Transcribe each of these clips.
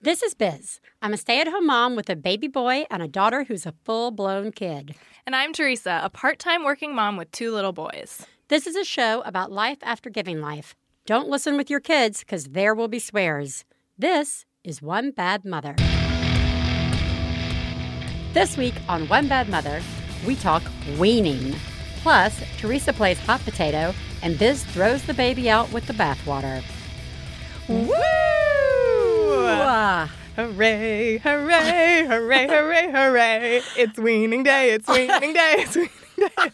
This is Biz. I'm a stay at home mom with a baby boy and a daughter who's a full blown kid. And I'm Theresa, a part time working mom with two little boys. This is a show about life after giving life. Don't listen with your kids because there will be swears. This is One Bad Mother. This week on One Bad Mother, we talk weaning. Plus, Theresa plays hot potato and Biz throws the baby out with the bathwater. Woo! Ah, Hooray, hooray, hooray, hooray, hooray. It's weaning day, it's weaning day, it's weaning day.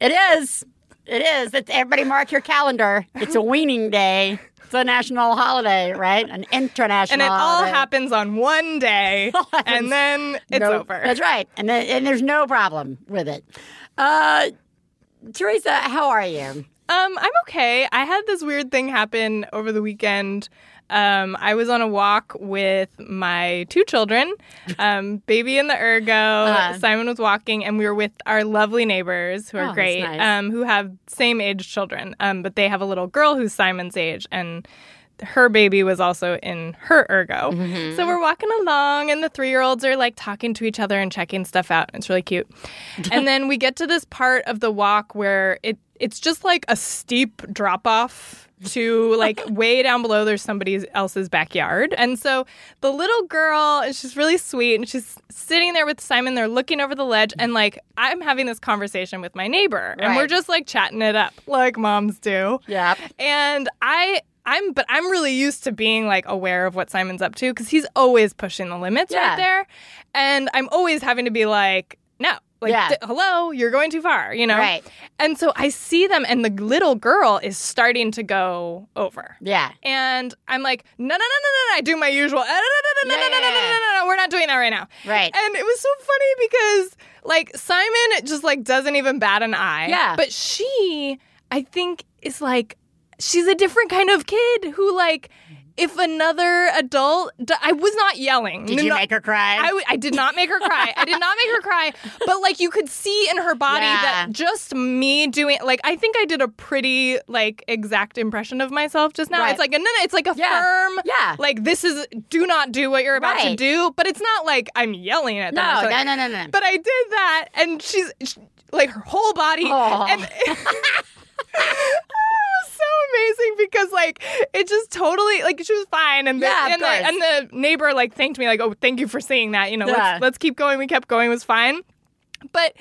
It is. It is. It's everybody mark your calendar. It's a weaning day. It's a national holiday, right? An international And it all holiday. happens on one day, and then it's No- over. That's right. And then, and there's no problem with it. Uh, Theresa, how are you? Um, I'm okay. I had this weird thing happen over the weekend. Um, I was on a walk with my two children, um, baby in the ergo. Uh-huh. Simon was walking, and we were with our lovely neighbors who Oh, are that's great, nice. um, who have same age children. Um, but they have a little girl who's Simon's age, and her baby was also in her ergo. Mm-hmm. So we're walking along, and the three year olds are like talking to each other and checking stuff out. It's really cute. and then we get to this part of the walk where it it's just like a steep drop off to like way down below there's somebody else's backyard and so the little girl is just really sweet and she's sitting there with simon they're looking over the ledge and like i'm having this conversation with my neighbor and we're just like chatting it up like moms do Yeah. and I I'm but I'm really used to being like aware of what Simon's up to cuz he's always pushing the limits Yeah. right there. And I'm always having to be like, "No, like Yeah. d- hello, you're going too far," you know? Right. And so I see them and the little girl is starting to go over. Yeah. And I'm like, "No, no, no, no, no, no." I do my usual. "Uh, No, no, no, no, no, no, no, no, we're not doing that right now. Right. And it was so funny because like Simon just like doesn't even bat an eye. Yeah. But she, I think, is like she's a different kind of kid who like if another adult I was not yelling. Did you No- make her cry? I, I did not make her cry. I did not make her cry, but like you could see in her body Yeah. that just me doing like I think I did a pretty like exact impression of myself just now. Right. It's like a it's like a Yeah. firm Yeah. like this is do not do what you're about to do, but it's not like I'm yelling at them. no, like- no, no, no, no. but I did that, and she's she, like her whole body, Aw. and was so amazing because like it just totally like she was fine, and the, Yeah, and, the, and the neighbor like thanked me like, oh, thank you for seeing that. You know, Yeah. let's let's keep going. We kept going. It was fine. But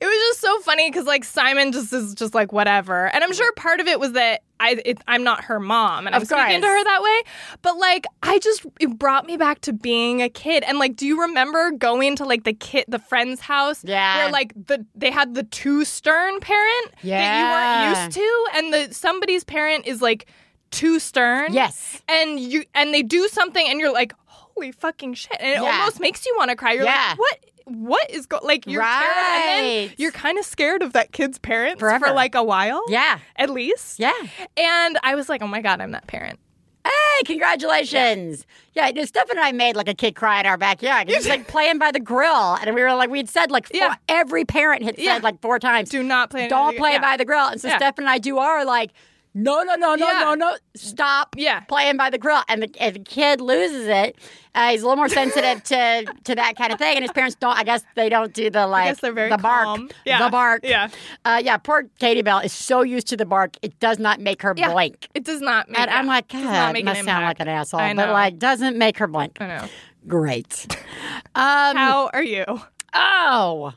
it was just so funny because like Simon just is just like whatever, and I'm sure part of it was that I it, I'm not her mom, and I'm speaking to her that way. But like I just it brought me back to being a kid, and like, do you remember going to like the kid the friend's house? Yeah. where like the they had the too stern parent that you weren't used to, and the somebody's parent is like too stern. Yes. and you and they do something, and you're like, holy fucking shit, and it Yeah. almost makes you want to cry. You're Yeah. like, what? What is go like you're Right. you're kind of scared of that kid's parents Forever. for like a while Yeah. at least Yeah. and I was like oh my god I'm that parent Hey, congratulations. Yeah, know, Steph and I made like a kid cry in our backyard. It was like playing by the grill. And we were like, we'd said like, four, Yeah. every parent had said Yeah. like four times, do not play don't play yeah. by the grill. And so Yeah. Steph and I do our like, no, no, no, no, Yeah. no, no, stop Yeah. playing by the grill. And the, and the kid loses it. Uh, he's a little more sensitive to to that kind of thing. And his parents don't, I guess they don't do the like, guess they're very the bark, calm. Yeah. the bark. Yeah. Uh, yeah, poor Katie Bell is so used to the bark, it does not make her Yeah. blink. it does not make, And I'm like, does not God, make must an sound like an asshole, I but like doesn't make her blink. I know Great. Um, how are you oh,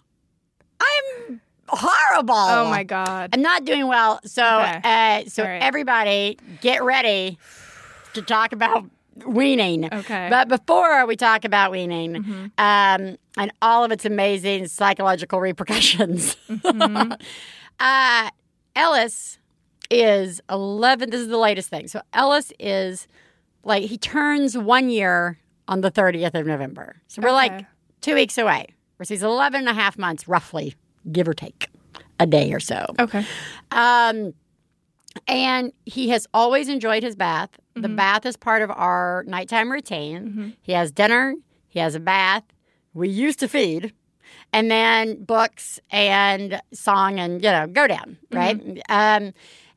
I'm horrible. oh my god I'm not doing well. So, Okay. uh, so right. everybody, get ready to talk about weaning. Okay. Mm-hmm. But before we talk about weaning, um, and all of its amazing psychological repercussions, Mm-hmm. uh, Ellis is 11. This is the latest thing. So Ellis is like he turns one year on the 30th of November. So we're like two weeks away. Where he's 11 and a half months, roughly, give or take a day or so. okay Um, and he has always enjoyed his bath. The bath is part of our nighttime routine. He has dinner, he has a bath. We used to feed, and then books and song and, you know, go down, right? Um,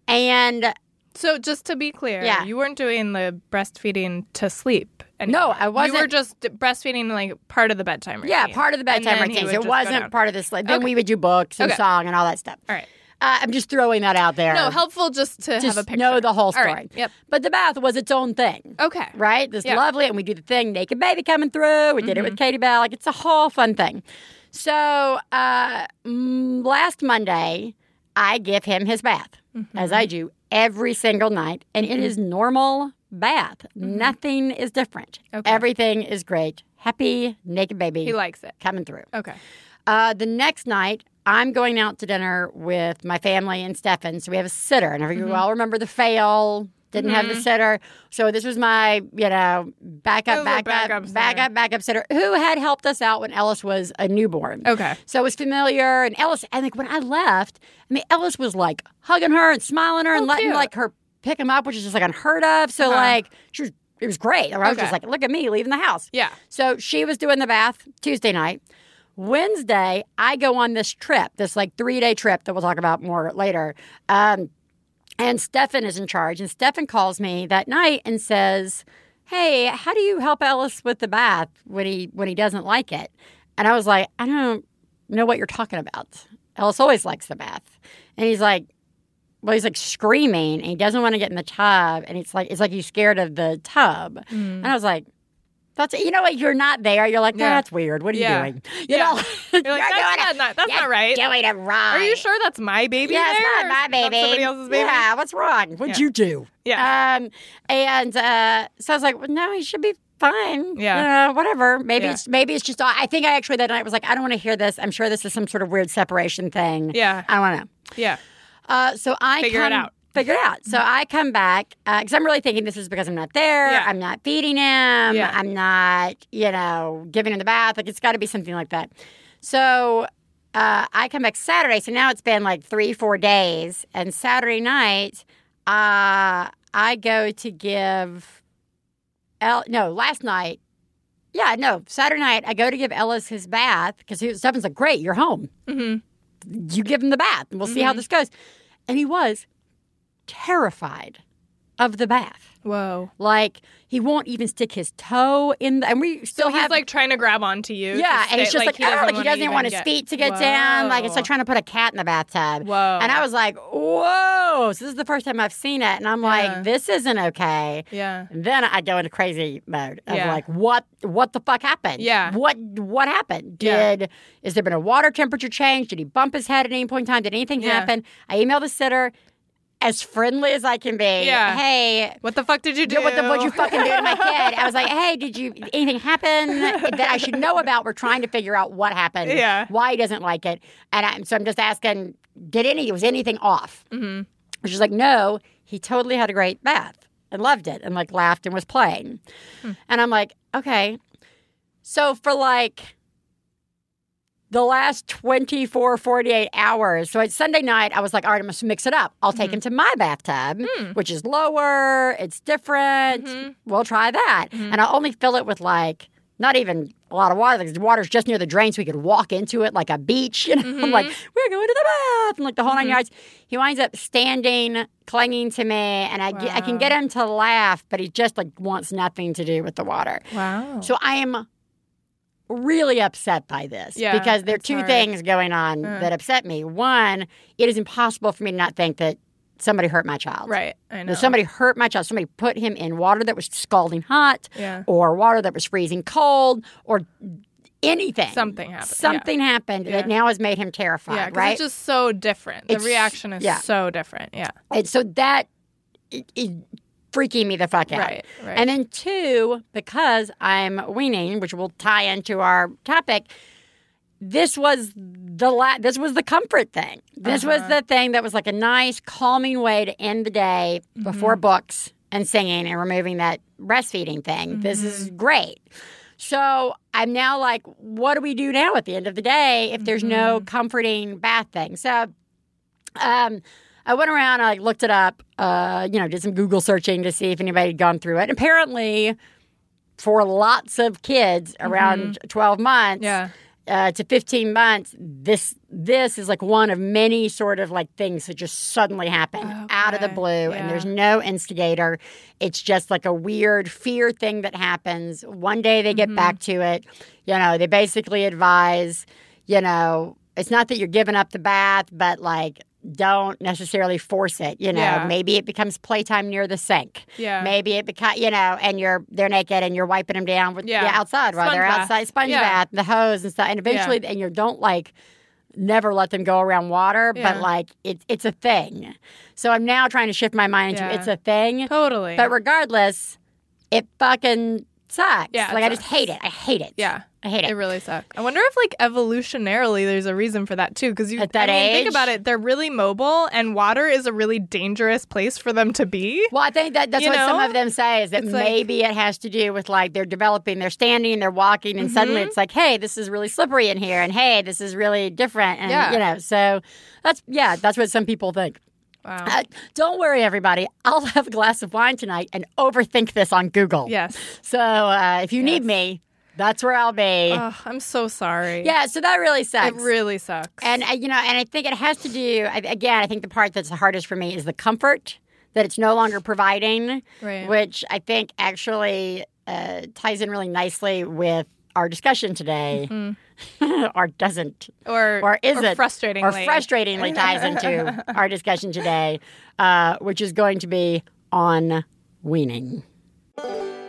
and So just to be clear, Yeah. you weren't doing the breastfeeding to sleep. No, anymore. I You were wasn't- just breastfeeding like part of the bedtime routine. Yeah, part of the bedtime then he routines. would It wasn't part of this. Like, then Okay. we would do books and Okay. song and all that stuff. All right. Uh, I'm just throwing that out there. No, helpful just to just have a picture. know the whole story. right. Yep. But the bath was its own thing. Okay. Right? This Yeah. lovely, and we do the thing, naked baby coming through. We did it Mm-hmm. with Katie Bell. Like it's a whole fun thing. So uh, last Monday, I give him his bath, Mm-hmm. as I do every single night, and it is normal bath. Nothing is different. Mm-hmm. Okay. Everything is great. Happy naked baby He likes it. coming through. Okay. Uh, the next night, I'm going out to dinner with my family and Stefan. So we have a sitter. And if you all remember the fail, didn't have the sitter. So this was my, you know, backup, backup, backup sitter. backup, backup sitter who had helped us out when Ellis was a newborn. Okay. So it was familiar. And Ellis, I think when I left, I mean, Ellis was like hugging her and smiling her and Oh, letting cute. like her pick him up, which is just like unheard of. So Uh-huh. like, she was, it was great. I was Okay. just like, look at me leaving the house. Yeah. So she was doing the bath Tuesday night. Wednesday, I go on this trip, this like three day trip that we'll talk about more later. Um, and Stefan is in charge. And Stefan calls me that night and says, Hey, how do you help Ellis with the bath when he when he doesn't like it? And I was like, I don't know what you're talking about. Ellis always likes the bath. And he's like, well, he's like screaming and he doesn't want to get in the tub. And it's like, it's like he's scared of the tub. And I was like, that's, you know what? You're not there. You're like, Mm. Yeah. that's weird. What are Yeah. you doing? You Yeah. know, You're like, you're that's doing not, it- not- that's not right. Doing it right. Are you sure that's my baby? Yeah, it's there? not my baby. somebody else's baby. Yeah, what's wrong? What'd you do? Yeah. Um, and uh, so I was like, well, no, he should be fine. Yeah. Uh, whatever. Maybe Yeah. it's maybe it's just. I think I actually that night was like, I don't want to hear this. I'm sure this is some sort of weird separation thing. Yeah. I don't want to know. Yeah. Uh, so I Figure it come, out. Figure it out. So I come back because I'm really thinking this is because I'm not there. Yeah. I'm not feeding him. Yeah. I'm not, you know, giving him the bath. Like it's got to be something like that. So uh, I come back Saturday. So now it's been like three, four days. And Saturday night, uh, I go to give. El- no, last night. Yeah, no, Saturday night I go to give Ellis his bath because Stefan's like, "Great, you're home." Mm-hmm. You give him the bath and we'll see how mm-hmm. this goes. And he was terrified of the bath. Whoa. Like he won't even stick his toe in the and we still So he's have like trying to grab onto you. yeah, and he's just like, he "Oh," doesn't like he ah, doesn't even want his get- feet to get down. Like it's like trying to put a cat in the bathtub. Whoa. And I was like, whoa. So this is the first time I've seen it. And I'm Yeah. like, this isn't okay. Yeah. And then I go into crazy mode of Yeah. like, what what the fuck happened? Yeah. What what happened? Yeah. Did is there been a water temperature change? Did he bump his head at any point in time? Did anything Yeah. happen? I emailed the sitter as friendly as I can be. Yeah. Hey, What the fuck did you do? what the what'd you fucking do to my kid? I was like, hey, did you anything happen that I should know about? We're trying to figure out what happened, Yeah. why he doesn't like it, and I, so I'm just asking, did any was anything off? Mm-hmm. She's like, no, he totally had a great bath and loved it and like laughed and was playing, Hmm. and I'm like, okay, so for like the last 24, 48 hours. So it's Sunday night. I was like, all right, I must mix it up. I'll take mm-hmm. him to my bathtub, mm. which is lower. It's different. Mm-hmm. We'll try that. Mm-hmm. And I'll only fill it with like, not even a lot of water. Like the water's just near the drain so we could walk into it like a beach. You know, I'm like, we're going to the bath and like the whole nine yards. He winds up standing, clinging to me, and I, get, I can get him to laugh, but he just like wants nothing to do with the water. Wow. So I am really upset by this Yeah, because there are two hard. things going on uh. that upset me. One, it is impossible for me to not think that somebody hurt my child. right. I know. That somebody hurt my child. Somebody put him in water that was scalding hot Yeah. or water that was freezing cold or anything. Something happened, yeah. Something happened Yeah. that now has made him terrified, yeah, right? it's just so different. The It's- reaction is yeah. so different. Yeah. And so that is freaking me the fuck out. Right, right. And then two, because I'm weaning, which will tie into our topic, this was the la- this was the comfort thing. This was Uh-huh. the thing that was like a nice calming way to end the day Mm-hmm. before books and singing and removing that breastfeeding thing. This is Mm-hmm. great. So I'm now like, what do we do now at the end of the day if there's no Mm-hmm. comforting bath thing? So um, I went around, I like, looked it up, uh, you know, did some Google searching to see if anybody had gone through it. And apparently, for lots of kids around 12 months, Mm-hmm. Yeah. uh, to 15 months, this this is like one of many sort of like things that just suddenly happen out of the blue, yeah. and there's no instigator. It's just like a weird fear thing that happens. One day they Mm-hmm. get back to it. You know, they basically advise, you know, it's not that you're giving up the bath, but like don't necessarily force it. You know, Yeah. maybe it becomes playtime near the sink. Yeah. Maybe it becomes, you know, and you're they're naked and you're wiping them down with Yeah. yeah, outside while Sponge they're bath. outside, sponge Yeah. bath, the hose and stuff, and eventually, and you don't like never let them go around water, but like it's it's a thing. So I'm now trying to shift my mind to it's a thing. Totally. But regardless, it fucking sucks. Yeah, like I just hate it. I hate it. yeah. I hate it. It really sucks. I wonder if, like, evolutionarily, there's a reason for that too. Because you, At that I mean, think age? about it. They're really mobile, and water is a really dangerous place for them to be. Well, I think that that's You what some of them say is that It's like- maybe it has to do with like they're developing, they're standing, they're walking, and suddenly Mm-hmm. it's like, hey, this is really slippery in here, and hey, this is really different, and Yeah. you know, so that's yeah, that's what some people think. Wow. Uh, don't worry, everybody. I'll have a glass of wine tonight and overthink this on Google. yes. So uh, if you need me, that's where I'll be. Oh, I'm so sorry. yeah. So that really sucks. It really sucks. And uh, you know, and I think it has to do again. I think the part that's the hardest for me is the comfort that it's no longer providing, Right. which I think actually uh, ties in really nicely with our discussion today, or doesn't, or or is or it, frustratingly. or frustratingly ties into our discussion today, uh, which is going to be on weaning.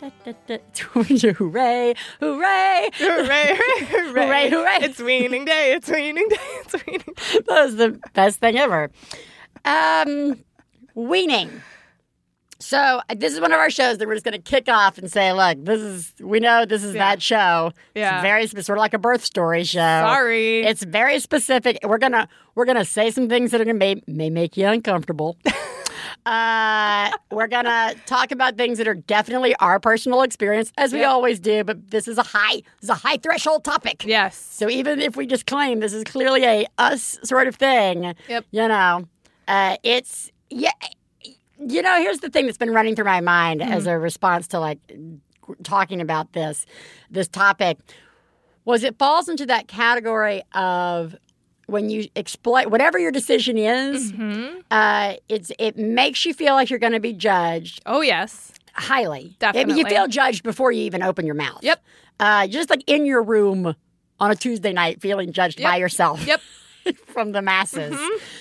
Hooray! Hooray! Hooray, hooray, Hooray, hooray. It's weaning day, it's weaning day, it's weaning day. That was the best thing ever. Um, weaning. So uh, this is one of our shows that we're just going to kick off and say, look, this is we know this is Yeah. that show. Yeah. It's very sort of like a birth story show. Sorry. It's very specific. We're gonna we're gonna say some things that are gonna may, may make you uncomfortable. Uh, we're gonna talk about things that are definitely our personal experience, as we Yep. always do. But this is a high this is a high threshold topic. yes. So even if we just claim this is clearly a us sort of thing, Yep. you know, uh, it's yeah. You know, here's the thing that's been running through my mind as a response to like talking about this this topic was it falls into that category of when you explain whatever your decision is, uh, it's it makes you feel like you're going to be judged Oh, yes. highly. Definitely. you feel judged before you even open your mouth. Yep. Uh, just like in your room on a Tuesday night, feeling judged by yourself Yep. from the masses.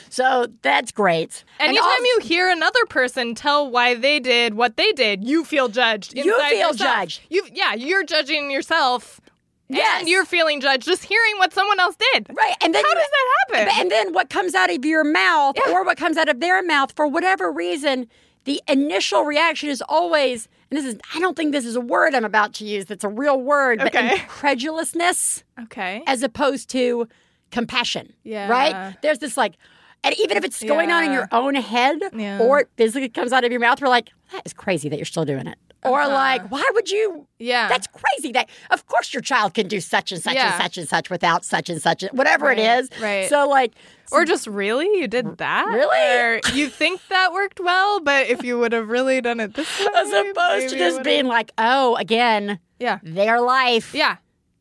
So that's great. Anytime also- you hear another person tell why they did what they did, you feel judged. You feel yourself. judged. You, yeah, you're judging yourself. Yes. And you're feeling judged just hearing what someone else did. Right, and then How you- does that happen? And then what comes out of your mouth Yeah. or what comes out of their mouth, for whatever reason, the initial reaction is always, and this is, I don't think this is a word I'm about to use that's a real word, but Okay. incredulousness Okay. as opposed to compassion. Yeah. Right? There's this like, and even if it's going on in your own head Yeah. or it physically comes out of your mouth, we're like, that is crazy that you're still doing it. Or like, why would you? Uh-huh. Yeah. That's crazy. That of course your child can do such and such Yeah. and such and such without such and such, whatever it Right, is. right. So like, Or just really? You did that? Really? Or you think that worked well, but if you would have really done it this way. as opposed to just being like, oh, again, Yeah. their life. Yeah.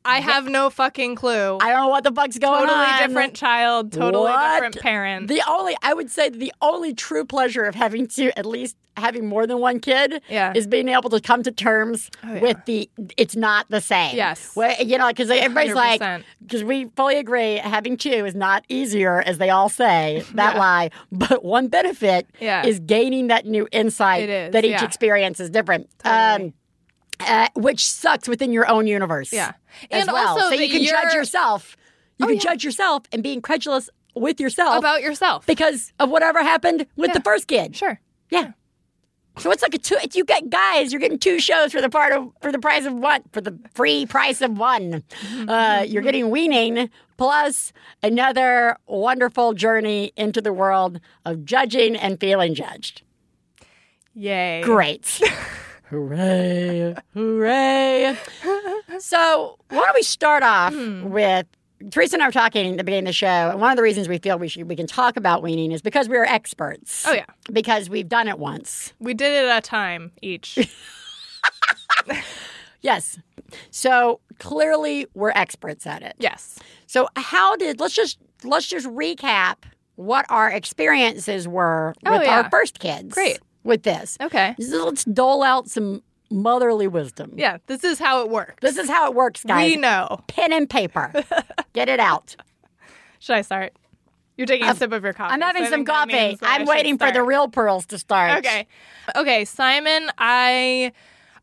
I have no fucking clue. I don't know what the fuck's going totally on. Totally different child, totally What? different parent. The only I would say the only true pleasure of having to at least having more than one kid Yeah. is being able to come to terms Oh, yeah. with the it's not the same. Yes. Where, you know, because everybody's like 100%. because we fully agree having two is not easier as they all say that Yeah. lie. But one benefit Yeah. is gaining that new insight that each experience is different. Totally. Um, uh, which sucks within your own universe. Yeah. As And well. also so you can judge yourself. You Oh, can yeah. judge yourself and be incredulous with yourself About yourself. because of whatever happened with Yeah. the first kid. sure. Yeah. So it's like a two. You get guys. You're getting two shows for the part of for the price of one for the free price of one. Uh, you're getting weaning plus another wonderful journey into the world of judging and feeling judged. Yay. Great. Hooray! Hooray! So, why don't we start off Hmm. with Theresa and I were talking at the beginning of the show, and one of the reasons we feel we should we can talk about weaning is because we're experts. Oh, yeah. because we've done it once. We did it at a time each. Yes, so clearly we're experts at it. yes. So, how did let's just let's just recap what our experiences were Oh, with yeah. our first kids. Great. With this. Okay. Let's dole out some motherly wisdom. Yeah, this is how it works. This is how it works, guys. We know. pen and paper. Get it out. Should I start? You're taking a sip of your coffee. I'm having so some coffee. I'm waiting for the real pearls to start. Okay. Okay, Simon, I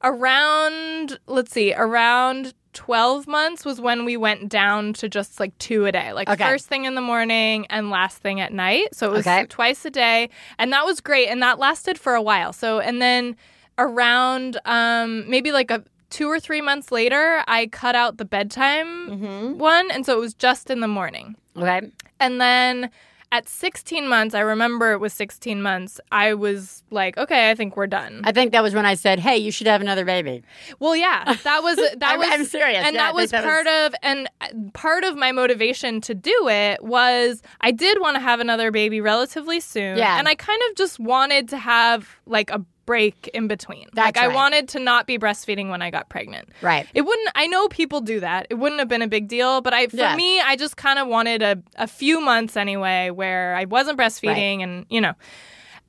around let's see, around 12 months was when we went down to just like two a day. Like Okay. first thing in the morning and last thing at night. So it was Okay. twice a day and that was great and that lasted for a while. So and then around um maybe like a 2 or 3 months later, I cut out the bedtime Mm-hmm. one and so it was just in the morning. Okay. And then at 16 months, I remember it was 16 months, I was like, okay, I think we're done. I think that was when I said, "Hey, you should have another baby." well, yeah, that was that I'm- was I'm serious. And Yeah, that was that part of and uh, part of my motivation to do it was I did want to have another baby relatively soon. Yeah. And I kind of just wanted to have like a break in between. That's like I right. wanted to not be breastfeeding when I got pregnant. Right. It wouldn't. I know people do that. It wouldn't have been a big deal, but I, for Yeah. me, I just kind of wanted a, a few months anyway where I wasn't breastfeeding, and you know.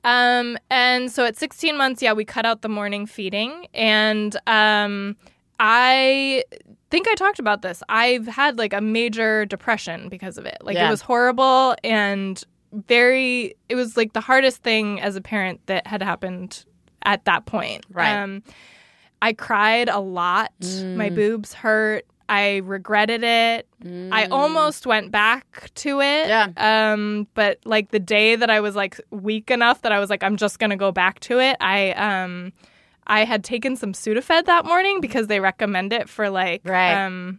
Um, and so at 16 months, yeah, we cut out the morning feeding, and um, I think I talked about this. I've had like a major depression because of it. Like Yeah. it was horrible and very. It was like the hardest thing as a parent that had happened at that point. Right. Um, I cried a lot. My boobs hurt. I regretted it. I almost went back to it. Yeah. Um, but like the day that I was like weak enough that I was like, I'm just gonna go back to it. I um, I had taken some Sudafed that morning because they recommend it for like Right. um,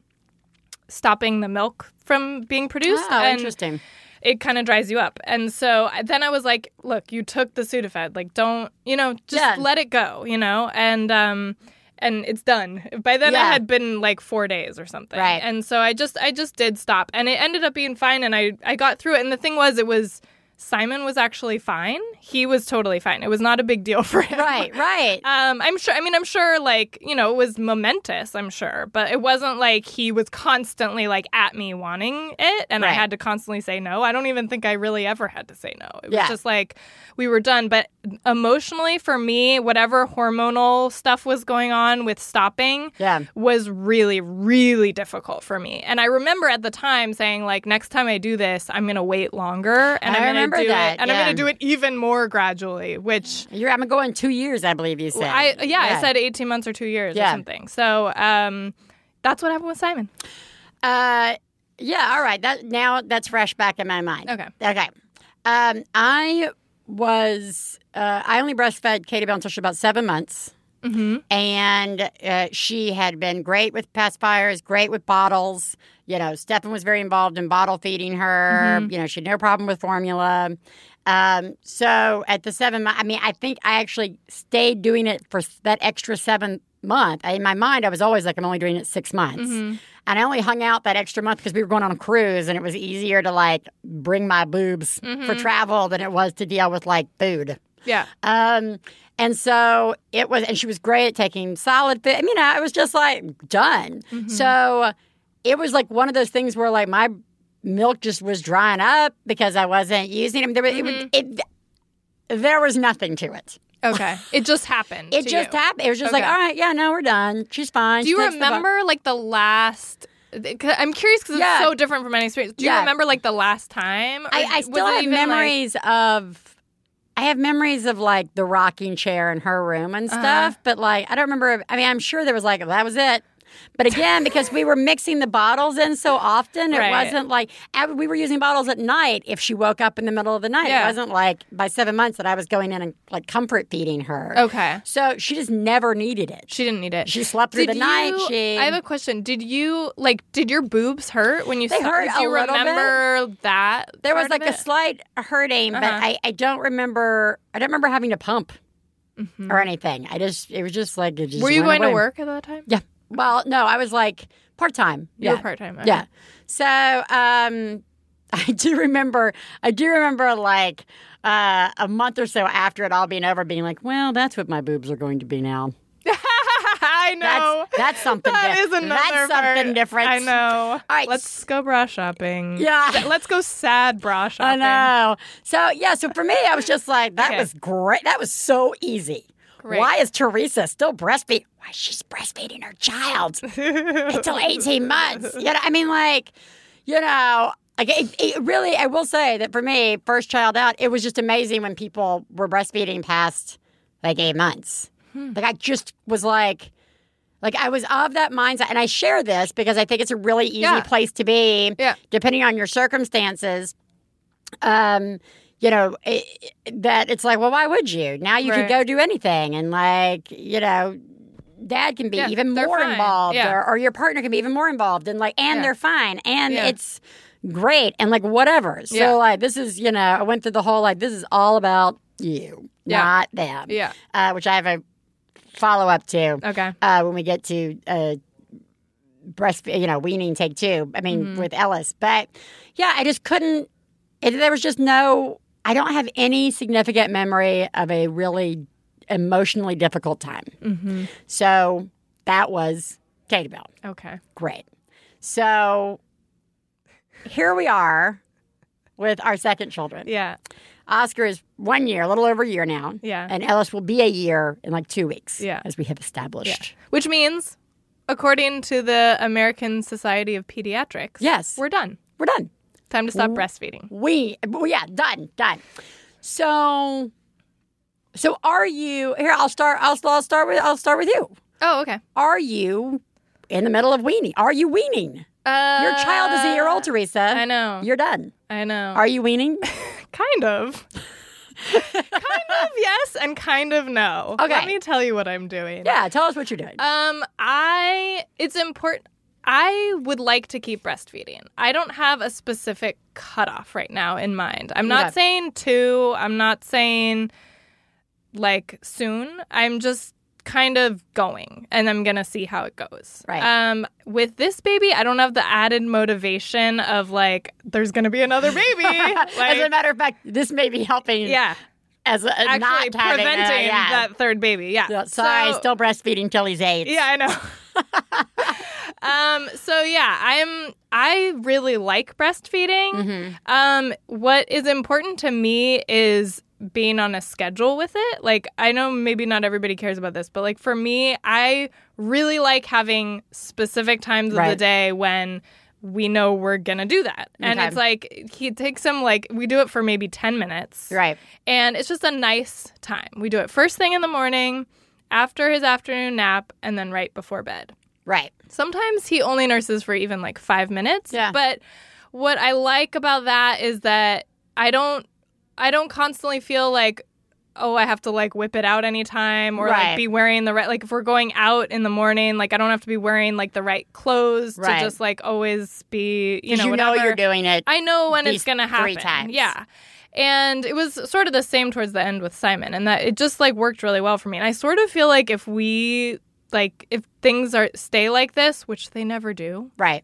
stopping the milk from being produced. Oh, and interesting. It kind of dries you up. And so then I was like, look, you took the Sudafed. Like, don't, you know, just Yeah. let it go, you know? And, um, and it's done. By then Yeah. it had been like four days or something. Right. And so I just, I just did stop and it ended up being fine. And I, I got through it. And the thing was, it was, Simon was actually fine. He was totally fine. It was not a big deal for him. Right. Right. Um, I'm sure. I mean, I'm sure. Like, you know, it was momentous. I'm sure, but it wasn't like he was constantly like at me wanting it, and I had to constantly say no. I don't even think I really ever had to say no. It was Yeah. just like we were done. But emotionally, for me, whatever hormonal stuff was going on with stopping, Yeah. was really, really difficult for me. And I remember at the time saying, like, next time I do this, I'm gonna wait longer, and I am gonna remember do that, it, and I'm gonna do it even more gradually, which. You're. I'm going two years. I believe you said. I yeah, I said eighteen months or two years Yeah. or something. So um, that's what happened with Simon. Uh, yeah. All right. That now that's fresh back in my mind. Okay. Okay. Um, I was. Uh, I only breastfed Katie Bell until she was about seven months. Mm-hmm. and uh, she had been great with pacifiers, great with bottles. You know, Stefan was very involved in bottle feeding her. Mm-hmm. You know, she had no problem with formula. Um, so at the seven month, I mean, I think I actually stayed doing it for that extra seven month. In my mind, I was always like, I'm only doing it six months. Mm-hmm. And I only hung out that extra month because we were going on a cruise and it was easier to like bring my boobs Mm-hmm. for travel than it was to deal with like food. Yeah. Um, and so it was, and she was great at taking solid food. I mean, I was just like done. Mm-hmm. So it was like one of those things where like my milk just was drying up because I wasn't using it. There was, Mm-hmm. it, it, there was nothing to it. Okay. It just happened. It just you. happened. It was just like, all right, yeah, no, we're done. She's fine. Do you takes the remember like the last? 'cause I'm curious because Yeah. it's so different from my experience. Do you Yeah. remember like the last time? I, I still have even, like- memories of. I have memories of like the rocking chair in her room and stuff, Uh-huh. but like I don't remember. I mean, I'm sure there was like that was it. But again, because we were mixing the bottles in so often, it Right. wasn't like we were using bottles at night if she woke up in the middle of the night. Yeah. It wasn't like by seven months that I was going in and like comfort feeding her. Okay. So she just never needed it. She didn't need it. She slept through Did the night. She I have a question. Did you like? Did your boobs hurt when you? They saw, hurt Do you a little bit. remember that? there was like a slight hurting, but Uh-huh. I, I don't remember I don't remember having to pump Mhm. or anything. I just it was just like it just Were you went going to work at that time? Yeah. Well, no, I was like part time. Yeah. part time. Yeah. So um I do remember I do remember like uh, a month or so after it all being over being like, well, that's what my boobs are going to be now. I know. That's that's something That di- is another That's something part. different. I know. All right. Let's go bra shopping. Yeah. Let's go sad bra shopping. I know. So yeah, so for me I was just like, that Okay. was great. That was so easy. Great. Why is Theresa still breastfeeding? She's breastfeeding her child until 18 months? You know, I mean, like, you know, like it, it really, I will say that for me, first child out, it was just amazing when people were breastfeeding past like eight months. Hmm. Like, I just was like, like I was of that mindset, and I share this because I think it's a really easy Yeah. place to be, Yeah. depending on your circumstances. Um, you know i that it's like, well, why would you? Now you Right. can go do anything, and like, you know, dad can be Yeah, even more fine. involved, Yeah. or, or your partner can be even more involved, and like, and Yeah. they're fine, and it's great, and like whatever. So like, this is you know, I went through the whole like, this is all about you, not them. Yeah. Uh, which I have a follow up to Okay. uh, when we get to uh, breast, you know, weaning take two. I mean, Mm-hmm. with Ellis, but yeah, I just couldn't. It, there was just no. I don't have any significant memory of a really emotionally difficult time. Mm-hmm. So that was Katie Bell. Okay. Great. So here we are with our second children. Yeah. Oscar is one year, a little over a year now. Yeah. And Ellis will be a year in like two weeks. Yeah. As we have established. Which means, according to the American Society of Pediatrics, Yes. we're done. We're done. Time to stop breastfeeding. We, well, yeah, done, done. So, so are you here? I'll start. I'll, I'll start with. I'll start with you. Oh, okay. Are you in the middle of weaning? Are you weaning? Uh, Your child is a year old, Theresa. I know. You're done. I know. Are you weaning? kind of. kind of yes, and kind of no. Okay. Let me tell you what I'm doing. yeah. Tell us what you're doing. Um, I it's important. I would like to keep breastfeeding. I don't have a specific cutoff right now in mind. I'm not Okay. saying two. I'm not saying like soon. I'm just kind of going and I'm gonna see how it goes. Right. Um with this baby, I don't have the added motivation of like there's gonna be another baby. as a matter of fact, this may be helping. yeah. As a, Actually not having, preventing yeah. that third baby. Yeah. Yeah, Sorry, So- still breastfeeding till he's eight. Yeah, I know. um, so yeah, I'm I really like breastfeeding. Mm-hmm. Um, what is important to me is being on a schedule with it. Like I know maybe not everybody cares about this, but like for me, I really like having specific times of the day when we know we're gonna do that. And it's like he takes him like we do it for maybe 10 minutes. Right. And it's just a nice time. We do it first thing in the morning, after his afternoon nap, and then right before bed. Right. Sometimes he only nurses for even like five minutes. Yeah. But what I like about that is that I don't I don't constantly feel like oh I have to like whip it out anytime or Right. like be wearing the right like if we're going out in the morning like I don't have to be wearing like the right clothes Right. to just like always be you know you, whatever. know you're doing it. I know when it's going to happen. three times. Yeah. And it was sort of the same towards the end with Simon and that it just like worked really well for me. And I sort of feel like if we like if things are stay like this, which they never do, right.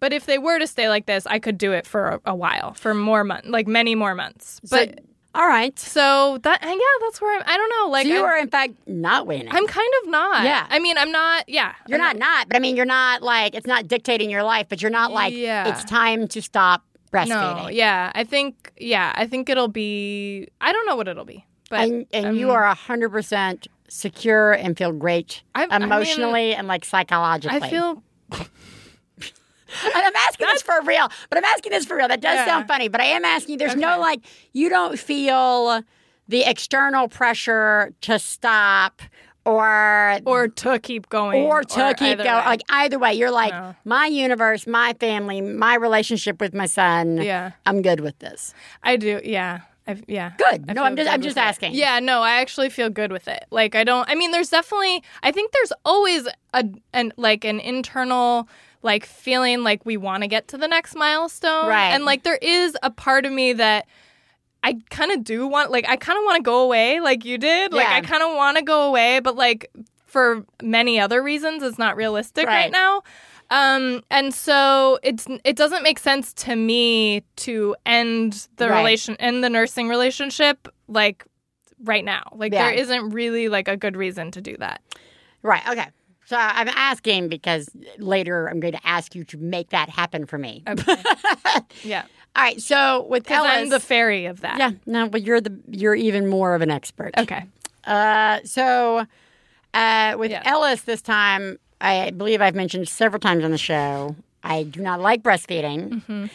But if they were to stay like this, I could do it for a, a while, for more months, like many more months. So, But all right. so that and yeah, that's where I'm I don't know, like so you I'm, are in fact not weaning. I'm kind of not. Yeah. I mean, I'm not yeah. You're I'm not not, but I mean, you're not like it's not dictating your life, but you're not like Yeah. it's time to stop breastfeeding. No, yeah. I think yeah, I think it'll be I don't know what it'll be. But and and you are hundred percent secure and feel great I- I mean, emotionally and like psychologically. I feel And I'm asking this for real, but I'm asking this for real. That does Yeah. sound funny, but I am asking. There's no like you don't feel the external pressure to stop or or to keep going, or to keep going. way. Like either way, you're like No. my universe, my family, my relationship with my son. Yeah. I'm good with this. I do. Yeah. I've, yeah. Good. I No, I'm just- I'm just it. asking. Yeah. No, I actually feel good with it. Like I don't. I mean, there's definitely. I think there's always a an like an internal like feeling like we want to get to the next milestone. Right. And like there is a part of me that. I kind of do want, like, I kind of want to go away, like you did. Like, Yeah. I kind of want to go away, but like for many other reasons, it's not realistic Right. right now. Um, and so it's it doesn't make sense to me to end the Right. relation end the nursing relationship like right now. Like Yeah. there isn't really like a good reason to do that. Right. Okay. So I'm asking because later I'm going to ask you to make that happen for me. Okay. yeah. All right. So with Ellis, I'm the fairy of that. yeah, no, but you're the you're even more of an expert. Okay. Uh, so uh, with Yeah. Ellis this time, I believe I've mentioned several times on the show. I do not like breastfeeding. Mm-hmm. Uh,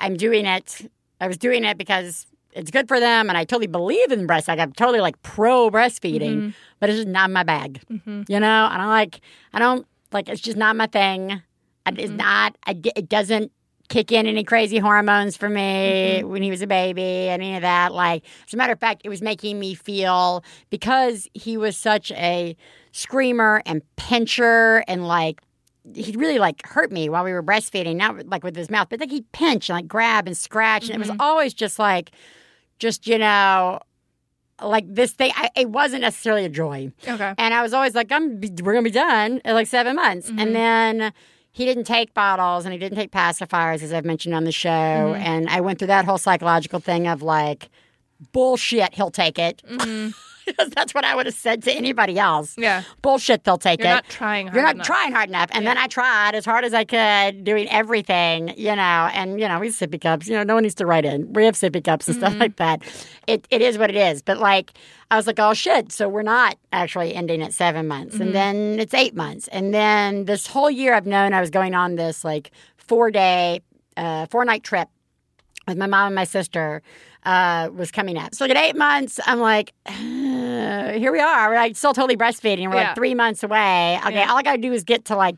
I'm doing it. I was doing it because it's good for them, and I totally believe in breast. Like I'm totally like pro breastfeeding, Mm-hmm. but it's just not my bag. You know, I don't like. I don't like. It's just not my thing. And It's Mm-hmm. not. I, it doesn't kick in any crazy hormones for me Mm-hmm. when he was a baby, and any of that. Like, as a matter of fact, it was making me feel because he was such a screamer and pincher and like he really like hurt me while we were breastfeeding, not like with his mouth, but like he'd pinch and like grab and scratch. And it was always just like, just, you know, like this thing. I, it wasn't necessarily a joy. Okay. And I was always like, I'm, we're going to be done in like seven months. And mm-hmm. then he didn't take bottles and he didn't take pacifiers, as I've mentioned on the show. Mm-hmm. And I went through that whole psychological thing of like, bullshit, he'll take it. Because that's what I would have said to anybody else. Yeah. Bullshit, they'll take You're it. not trying hard You're not enough. trying hard enough. And then I tried as hard as I could, doing everything, you know, and, you know, we sippy cups. You know, no one needs to write in. We have sippy cups and Mm-hmm. stuff like that. It, it is what it is. But, like, I was like, oh, shit. So we're not actually ending at seven months. Mm-hmm. And then it's eight months. And then this whole year I've known I was going on this, like, four day, uh, four night trip with my mom and my sister uh, was coming up. So at eight months, I'm like, uh, here we are. We're like still totally breastfeeding. We're Yeah. like three months away. Okay, Yeah. all I gotta do is get to like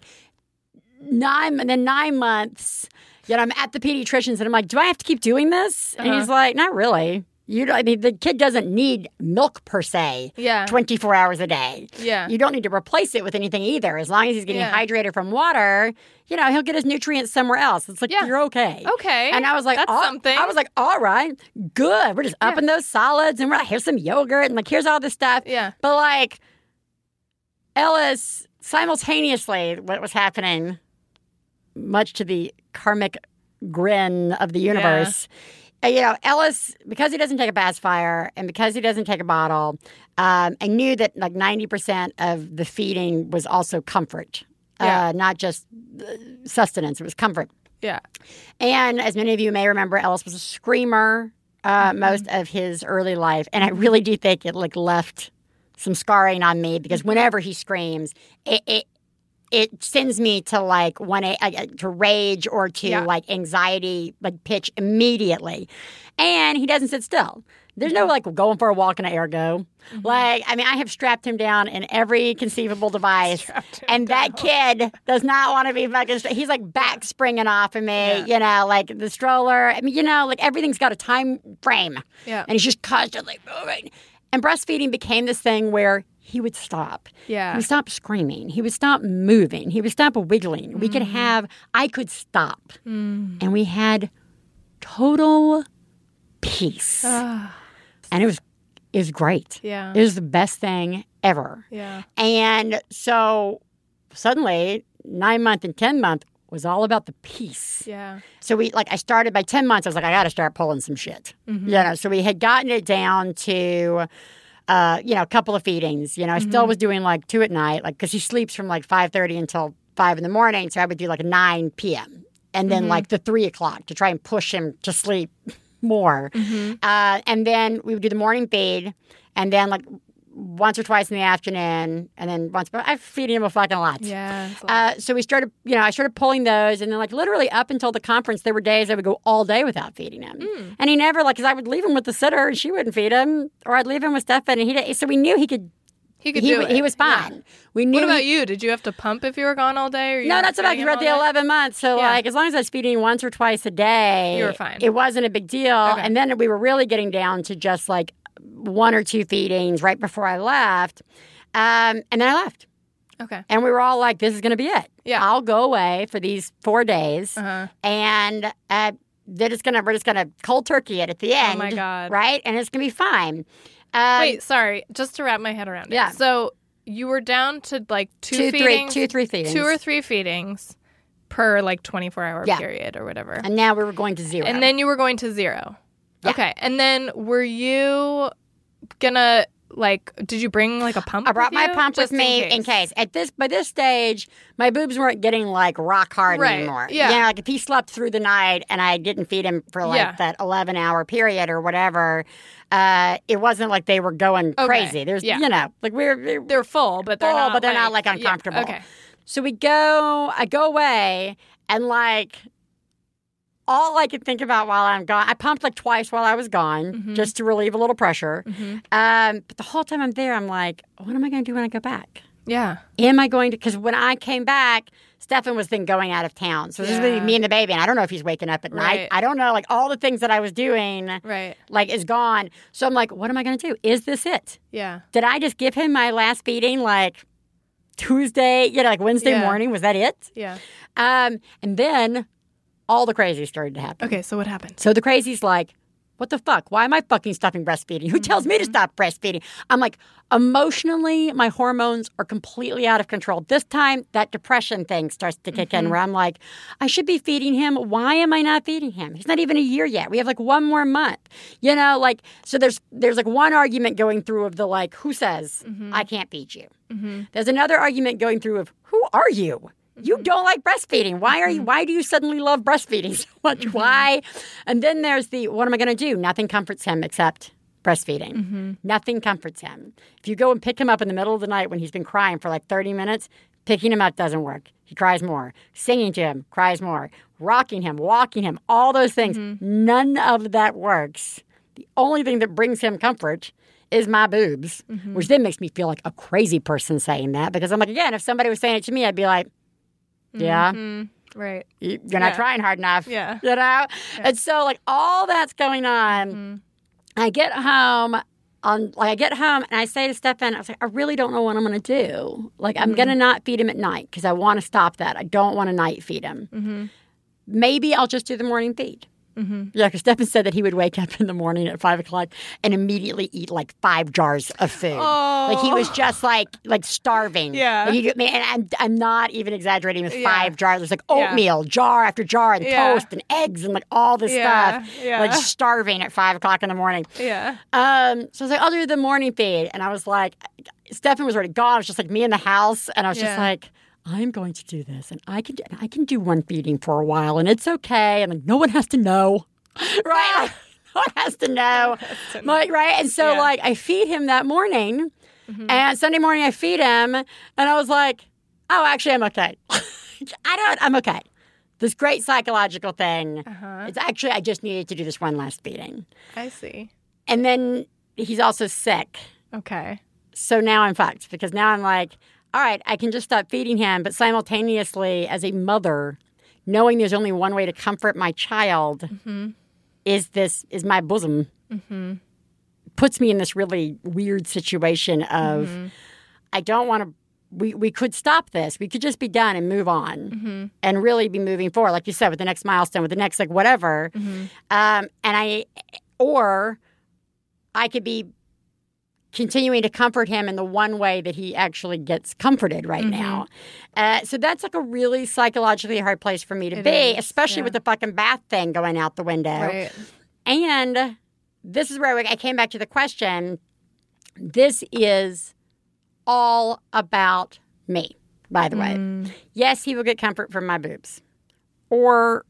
nine, and then nine months. Yet I'm at the pediatrician's, and I'm like, do I have to keep doing this? And Uh-huh. he's like, not really. You don't, I mean, the kid doesn't need milk per se. Yeah. 24 hours a day. Yeah. You don't need to replace it with anything either. As long as he's getting Yeah. hydrated from water, you know, he'll get his nutrients somewhere else. It's like, Yeah. you're okay. Okay. And I was like, That's all- something. I was like, all right, good. We're just upping those solids and we're like, here's some yogurt and like, here's all this stuff. Yeah. But like, Ellis, simultaneously, what was happening, much to the karmic grin of the universe. uh, You know, Ellis, because he doesn't take a pacifier and because he doesn't take a bottle, um, I knew that like 90% of the feeding was also comfort, Yeah. uh, not just uh, sustenance, it was comfort. Yeah. And as many of you may remember, Ellis was a screamer uh, most of his early life, and I really do think it like left some scarring on me because whenever he screams, it it, it sends me to like one a, uh, to rage or to Yeah. like anxiety like pitch immediately, and he doesn't sit still. There's no like going for a walk in an ergo. Like I mean, I have strapped him down in every conceivable device, and that kid does not want to be fucking. Stra- he's like back springing off of me, Yeah. you know, like the stroller. I mean, you know, like everything's got a time frame, Yeah. and he's just constantly moving. And breastfeeding became this thing where he would stop. Yeah. He would stop screaming. He would stop moving. He would stop wiggling. We Mm. could have. I could stop, and we had total peace, Ah, and it was it was great. yeah. It was the best thing ever. yeah. And so suddenly, nine month and 10 month was all about the peace. Yeah. So we, like, I started by 10 months, I was like, I got to start pulling some shit. You know, so we had gotten it down to, uh, you know, a couple of feedings. You know, I still was doing like two at night, like, because he sleeps from like 5.30 until 5 in the morning. So I would do like a 9 p.m. And then like the 3 o'clock to try and push him to sleep more. Uh, and then we would do the morning feed. And then like once or twice in the afternoon, and then once. But I'm feeding him a fucking lot. Yeah. lot. Uh, so we started, you know, I started pulling those, and then like literally up until the conference, there were days I would go all day without feeding him, and he never like because I would leave him with the sitter and she wouldn't feed him, or I'd leave him with Stefan and he. So we knew he could He could he, do it. he was Yeah. fine. We knew What about he- you? Did you have to pump if you were gone all day? Or you No, that's about at the day? 11 months. So, Yeah. like, as long as I was feeding once or twice a day, You were fine. It wasn't a big deal. Okay. And then we were really getting down to just like one or two feedings right before I left. Um, and then I left. Okay. And we were all like, this is going to be it. Yeah. I'll go away for these four days. Uh-huh. And uh, they're just gonna, we're just going to cold turkey it at the end. Oh my God. Right? And it's going to be fine. Um, Wait, sorry. Just to wrap my head around it. Yeah. So you were down to like two, two, three, feedings, two, three feedings. two or three feedings per like 24 hour Yeah. period or whatever. And now we were going to zero. And then you were going to zero. Yeah. Okay. And then were you gonna like did you bring like a pump? I brought my pump Just with me in case. At this by this stage, my boobs weren't getting like rock hard Right, anymore. yeah. You know, like if he slept through the night and I didn't feed him for like Yeah. that eleven hour period or whatever, uh, it wasn't like they were going crazy. There's yeah. you know, like we're, we're They're full, but they're full, not but they're not like like yeah, uncomfortable. okay. So we go, I go away, and like all I could think about while I'm gone, I pumped like twice while I was gone Mm-hmm. just to relieve a little pressure. Um, but the whole time I'm there, I'm like, what am I going to do when I go back? Yeah. Am I going to? Because when I came back, Stefan was then going out of town. So this is Yeah. really me and the baby. And I don't know if he's waking up at night. I don't know. Like all the things that I was doing, Right. like is gone. So I'm like, what am I going to do? Is this it? Yeah. Did I just give him my last feeding like Tuesday, you know, like Wednesday Yeah. morning? Was that it? Yeah. Um, and then all the crazy started to happen. Okay, so what happened? So the crazy's like, what the fuck? Why am I fucking stopping breastfeeding? Who tells Mm-hmm. me to stop breastfeeding? I'm like, emotionally, my hormones are completely out of control. This time, that depression thing starts to kick Mm-hmm. in where I'm like, I should be feeding him. Why am I not feeding him? He's not even a year yet. We have like one more month. You know, like, so there's there's like one argument going through of the like, who says Mm-hmm. I can't feed you? There's another argument going through of who are you? Mm-hmm. You don't like breastfeeding. Why are you? Why do you suddenly love breastfeeding so much? Mm-hmm. Why? And then there's the what am I going to do? Nothing comforts him except breastfeeding. Mm-hmm. Nothing comforts him. If you go and pick him up in the middle of the night when he's been crying for like 30 minutes, picking him up doesn't work. He cries more. Singing to him cries more. Rocking him, walking him, all those things. Mm-hmm. None of that works. The only thing that brings him comfort is my boobs, Mm-hmm. which then makes me feel like a crazy person saying that because I'm like, again, if somebody was saying it to me, I'd be like, yeah, Right. you- you're not Yeah. trying hard enough. Yeah. You know? And so, like, all that's going on. Mm-hmm. I get home. On, like I get home and I say to Stefan, I was like, I really don't know what I'm going to do. Like I'm Mm-hmm. going to not feed him at night because I want to stop that. I don't want to night feed him. Mm-hmm. Maybe I'll just do the morning feed. Yeah, because Stefan said that he would wake up in the morning at five o'clock and immediately eat like five jars of food. Like he was just like like starving. Yeah. Like, he, and I'm, I'm not even exaggerating with Yeah. five jars. There's like Yeah. oatmeal, jar after jar, and Yeah. toast and eggs and like all this Yeah, stuff. yeah. Like starving at five o'clock in the morning. Yeah. Um, so I was like, I'll do the morning feed. And I was like, Stefan was already gone. It was just like me in the house. And I was just like, I'm going to do this. And I can, and I can do one feeding for a while and it's okay. And like, no one has to know. right? No one has to know. Like, right? And so Yeah. Mm-hmm. like I feed him that morning. And Sunday morning I feed him. And I was like, oh, actually I'm okay. I don't, I'm okay. This great psychological thing. Uh-huh. It's actually, I just needed to do this one last feeding. I see. And then he's also sick. Okay. So now I'm fucked because now I'm like, all right, I can just stop feeding him. But simultaneously, as a mother, knowing there's only one way to comfort my child Mm-hmm. is this, is my bosom. Puts me in this really weird situation of Mm-hmm. I don't want to. We, we could stop this. We could just be done and move on Mm-hmm. and really be moving forward, like you said, with the next milestone, with the next like whatever. Mm-hmm. Um, and I, or I could be continuing to comfort him in the one way that he actually gets comforted right Mm-hmm. now. Uh, so that's like a really psychologically hard place for me to It be, is, especially yeah. with the fucking bath thing going out the window. Right. And this is where I came back to the question. This is all about me, by the way. Yes, he will get comfort from my boobs, or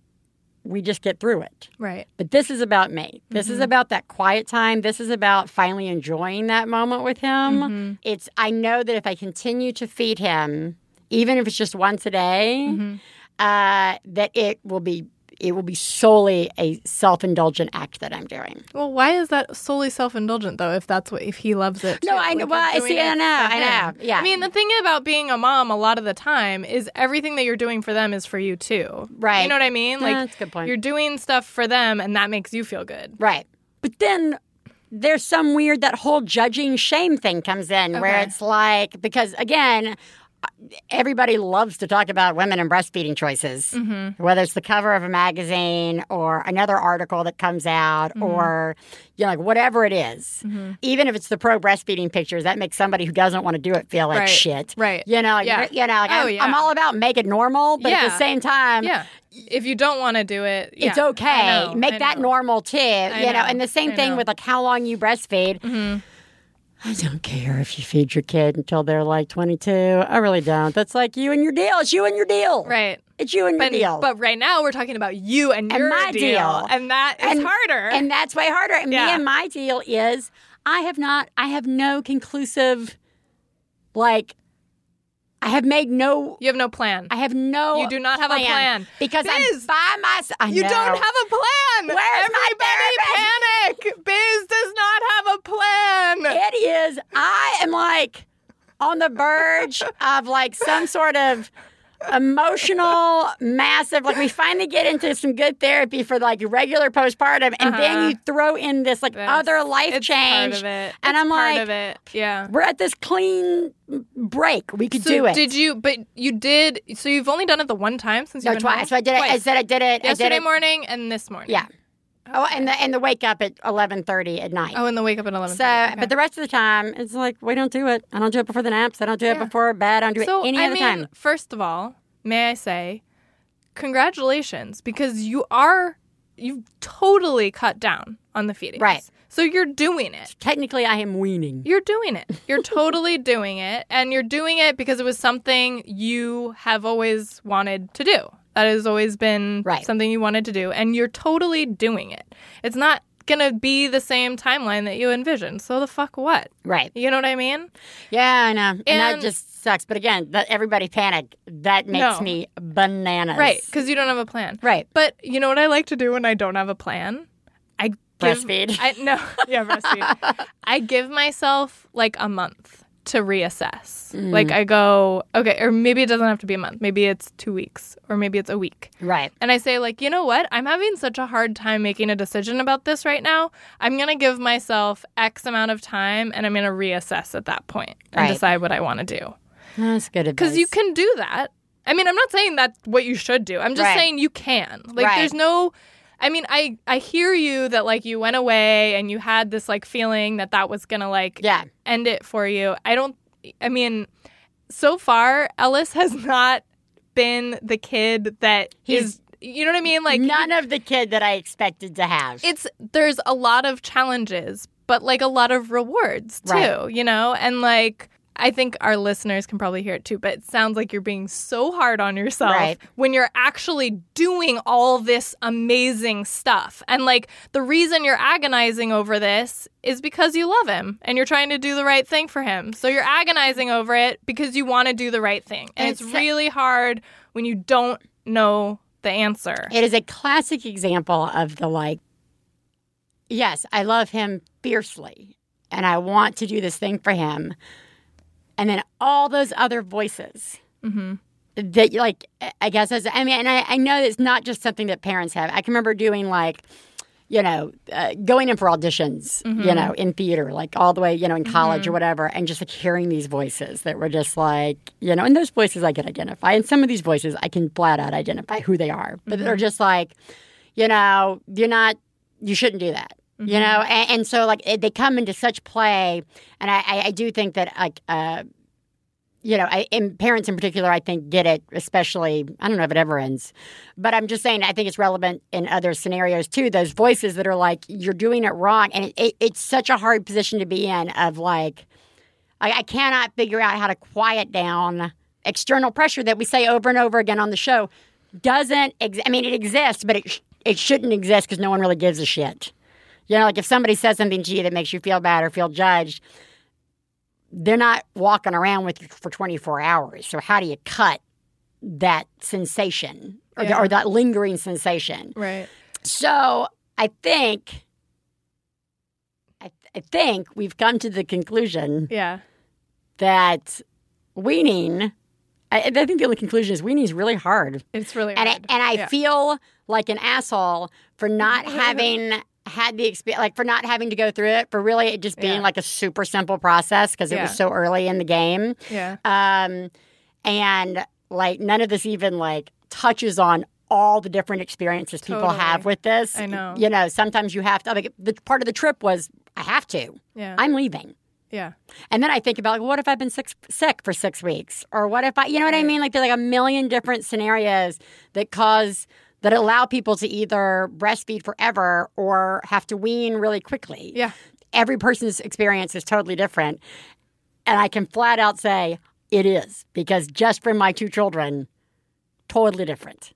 we just get through it. Right. But this is about me. This is mm-hmm. about that quiet time. This is about finally enjoying that moment with him. Mm-hmm. It's I know that if I continue to feed him, even if it's just once a day, mm-hmm. uh, that it will be it will be solely a self-indulgent act that I'm doing. Well, why is that solely self-indulgent though? If that's what if he loves it. No? I know- Like, well, I see, I know, I know, yeah. I mean, the thing about being a mom a lot of the time is everything that you're doing for them is for you too. Right. You know what I mean? Like that's a good point. you're doing stuff for them, and that makes you feel good. Right. But then there's some weird that whole judging shame thing comes in where it's like because again everybody loves to talk about women and breastfeeding choices Mm-hmm. whether it's the cover of a magazine or another article that comes out Mm-hmm. or you know like whatever it is. even if it's the pro breastfeeding pictures that makes somebody who doesn't want to do it feel like Right. shit Right. you know like, Yeah. you know like Oh, I'm, yeah. I'm all about make it normal but at the same time Yeah. If you don't want to do it, yeah, it's okay. Know, Make that normal too. you know. know, and the same I thing know. with like how long you breastfeed. I don't care if you feed your kid until they're like 22. I really don't. That's like you and your deal. It's you and your deal. Right. It's you and your deal. but right now we're talking about you and, And your my deal. and that is And- harder. and that's way harder. And me and my deal is I have not, I have no conclusive, like, I have made no, you have no plan. I have no. You do not have a plan. Because Biz, I'm by myself. I you know. don't have a plan. Where's my Everybody panic. Biz does not have a plan. It is. I am like on the verge of like some sort of emotional, massive. Like we finally get into some good therapy for like regular postpartum, and then Uh-huh. you throw in this like That's- other life change, part of it. and It's I'm part like, of it. Yeah. we're at this clean break. We could So do it. did you? But you did. So you've only done it the one time since you've no, twice. So I did it. I said I did it. Yesterday did it. morning and this morning. Yeah. Oh, and the and the wake up at eleven thirty at night. Oh, and the wake up at eleven. So, but the rest of the time, it's like we don't do it. I don't do it before the naps. I don't do it Yeah. before bed. I don't do so it any I other mean, time. first of all, may I say, congratulations because you are you've totally cut down on the feedings. Right. So you're doing it. Technically, I am weaning. You're doing it. You're totally doing it. And you're doing it because it was something you have always wanted to do. That has always been Right. something you wanted to do. And you're totally doing it. It's not going to be the same timeline that you envisioned. So the fuck what? Right. You know what I mean? Yeah, I know. And, that just sucks. But again, that everybody panic. That makes No. me bananas. Right. Because you don't have a plan. Right. But you know what I like to do when I don't have a plan? I give, Breastfeed. I no, yeah, breastfeed. I give myself like a month to reassess. Mm. Like I go, okay, or maybe it doesn't have to be a month. Maybe it's two weeks, or maybe it's a week. Right. And I say, like, you know what? I'm having such a hard time making a decision about this right now. I'm gonna give myself X amount of time, and I'm gonna reassess at that point and Right. decide what I want to do. That's good advice. Because you can do that. I mean, I'm not saying that's what you should do. I'm just Right. saying you can. Like, Right. there's no. I mean, I I hear you that like you went away and you had this like feeling that that was gonna like Yeah. end it for you. I don't. I mean, so far Ellis has not been the kid that He's- is. You know what I mean? Like None of the kid that I expected to have. it's there's a lot of challenges, but like a lot of rewards too, Right. you know? And like I think our listeners can probably hear it too, but it sounds like you're being so hard on yourself Right. when you're actually doing all this amazing stuff. And like the reason you're agonizing over this is because you love him and you're trying to do the right thing for him. So you're agonizing over it because you want to do the right thing. And it's, It's- really hard when you don't know the answer. It is a classic example of the like, yes, I love him fiercely and I want to do this thing for him. And then all those other voices mm-hmm. that, like, I guess, as, I mean, and I, I know it's not just something that parents have. I can remember doing like, you know, uh, going in for auditions, you mm-hmm. know, in theater, like all the way, you know, in college or mm-hmm. whatever, and just like hearing these voices that were just like, you know, and those voices I can identify. And some of these voices I can flat out identify who they are, but they're just like, you know, you're not, you shouldn't do that. You know, and, and so like it, they come into such play, and I, I, I do think that like uh, you know, I, and parents in particular, I think get it, especially, I don't know if it ever ends, but I'm just saying, I think it's relevant in other scenarios too. Those voices that are like, you're doing it wrong. And it, it, it's such a hard position to be in of like, I, I cannot figure out how to quiet down external pressure that we say over and over again on the show doesn't, ex- I mean, it exists, but it, sh- it shouldn't exist because no one really gives a shit. You know, like if somebody says something to you that makes you feel bad or feel judged, they're not walking around with you for 24 hours. So how do you cut that sensation? or, Yeah. or that lingering sensation. Right. So I think, I, I think we've come to the conclusion Yeah. that weaning. I, I think the only conclusion is weaning is really hard, It's really and I, and I Yeah. feel like an asshole for not having had the experience, like for not having to go through it, for really it just being Yeah. like a super simple process because it Yeah. was so early in the game. Yeah. Um, and like none of this even like touches on all the different experiences people Totally. have with this. I know. You know, sometimes you have to. Like, the part of the trip was I have to. Yeah. I'm leaving. yeah. And then I think about like, what if I've been sick, sick for six weeks, or what if I, you know what I mean? Like there's like a million different scenarios that cause that allow people to either breastfeed forever or have to wean really quickly Yeah. every person's experience is totally different. And I can flat out say it is because just from my two children, totally different.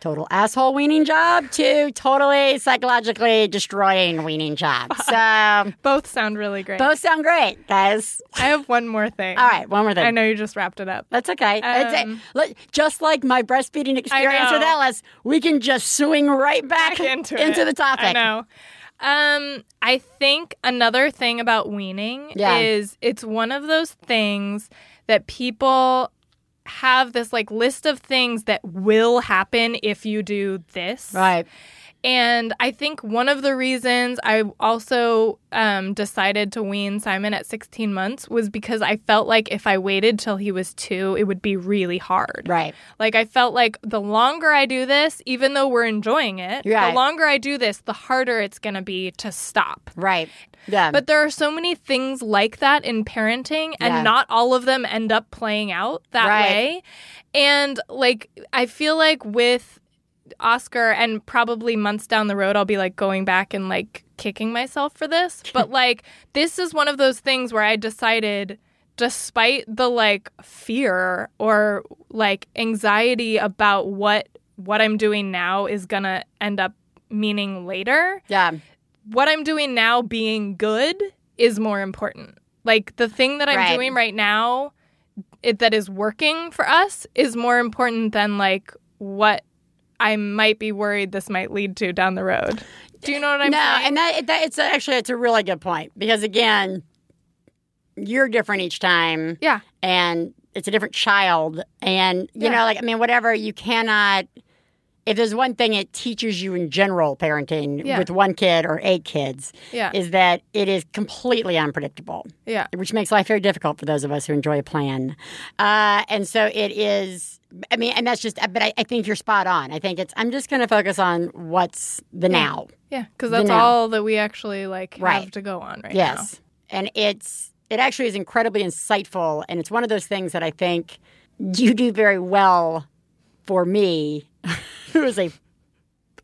Total asshole weaning job to totally psychologically destroying weaning job. So Both sound really great. both sound great, guys. I have one more thing. All right, one more thing. I know you just wrapped it up. That's okay. It's- Um, look, just like my breastfeeding experience with. Ellis, we can just swing right back, Back into it. the topic. I know. Um, I think another thing about weaning Yeah. is it's one of those things that people have this like list of things that will happen if you do this. Right. And I think one of the reasons I also um, decided to wean Simon at 16 months was because I felt like if I waited till he was two, it would be really hard. Right. Like I felt like the longer I do this, even though we're enjoying it, Right. the longer I do this, the harder it's going to be to stop. Right. Yeah. But there are so many things like that in parenting, and Yeah. not all of them end up playing out that Right. way. And like, I feel like with Oscar, and probably months down the road, I'll be like going back and like kicking myself for this. But like, this is one of those things where I decided, despite the like fear or like anxiety about what what I'm doing now is gonna end up meaning later, yeah. what I'm doing now being good is more important. Like the thing that I'm Right. doing right now it, that is working for us is more important than like what I might be worried this might lead to down the road. Do you know what I'm no, saying? and that, that it's actually it's a really good point because again, you're different each time, yeah. and it's a different child, and you Yeah. know, like I mean, whatever you cannot. If there's one thing it teaches you in general parenting Yeah. with one kid or eight kids, Yeah. is that it is completely unpredictable. Yeah. which makes life very difficult for those of us who enjoy a plan. Uh, and so it is. I mean, and that's just. But I, I think you're spot on. I think it's. I'm just going to focus on what's the now. Yeah, cuz that's all that we actually like have to go on right now. Yes, and it's. It actually is incredibly insightful, and it's one of those things that I think you do very well for me, who is a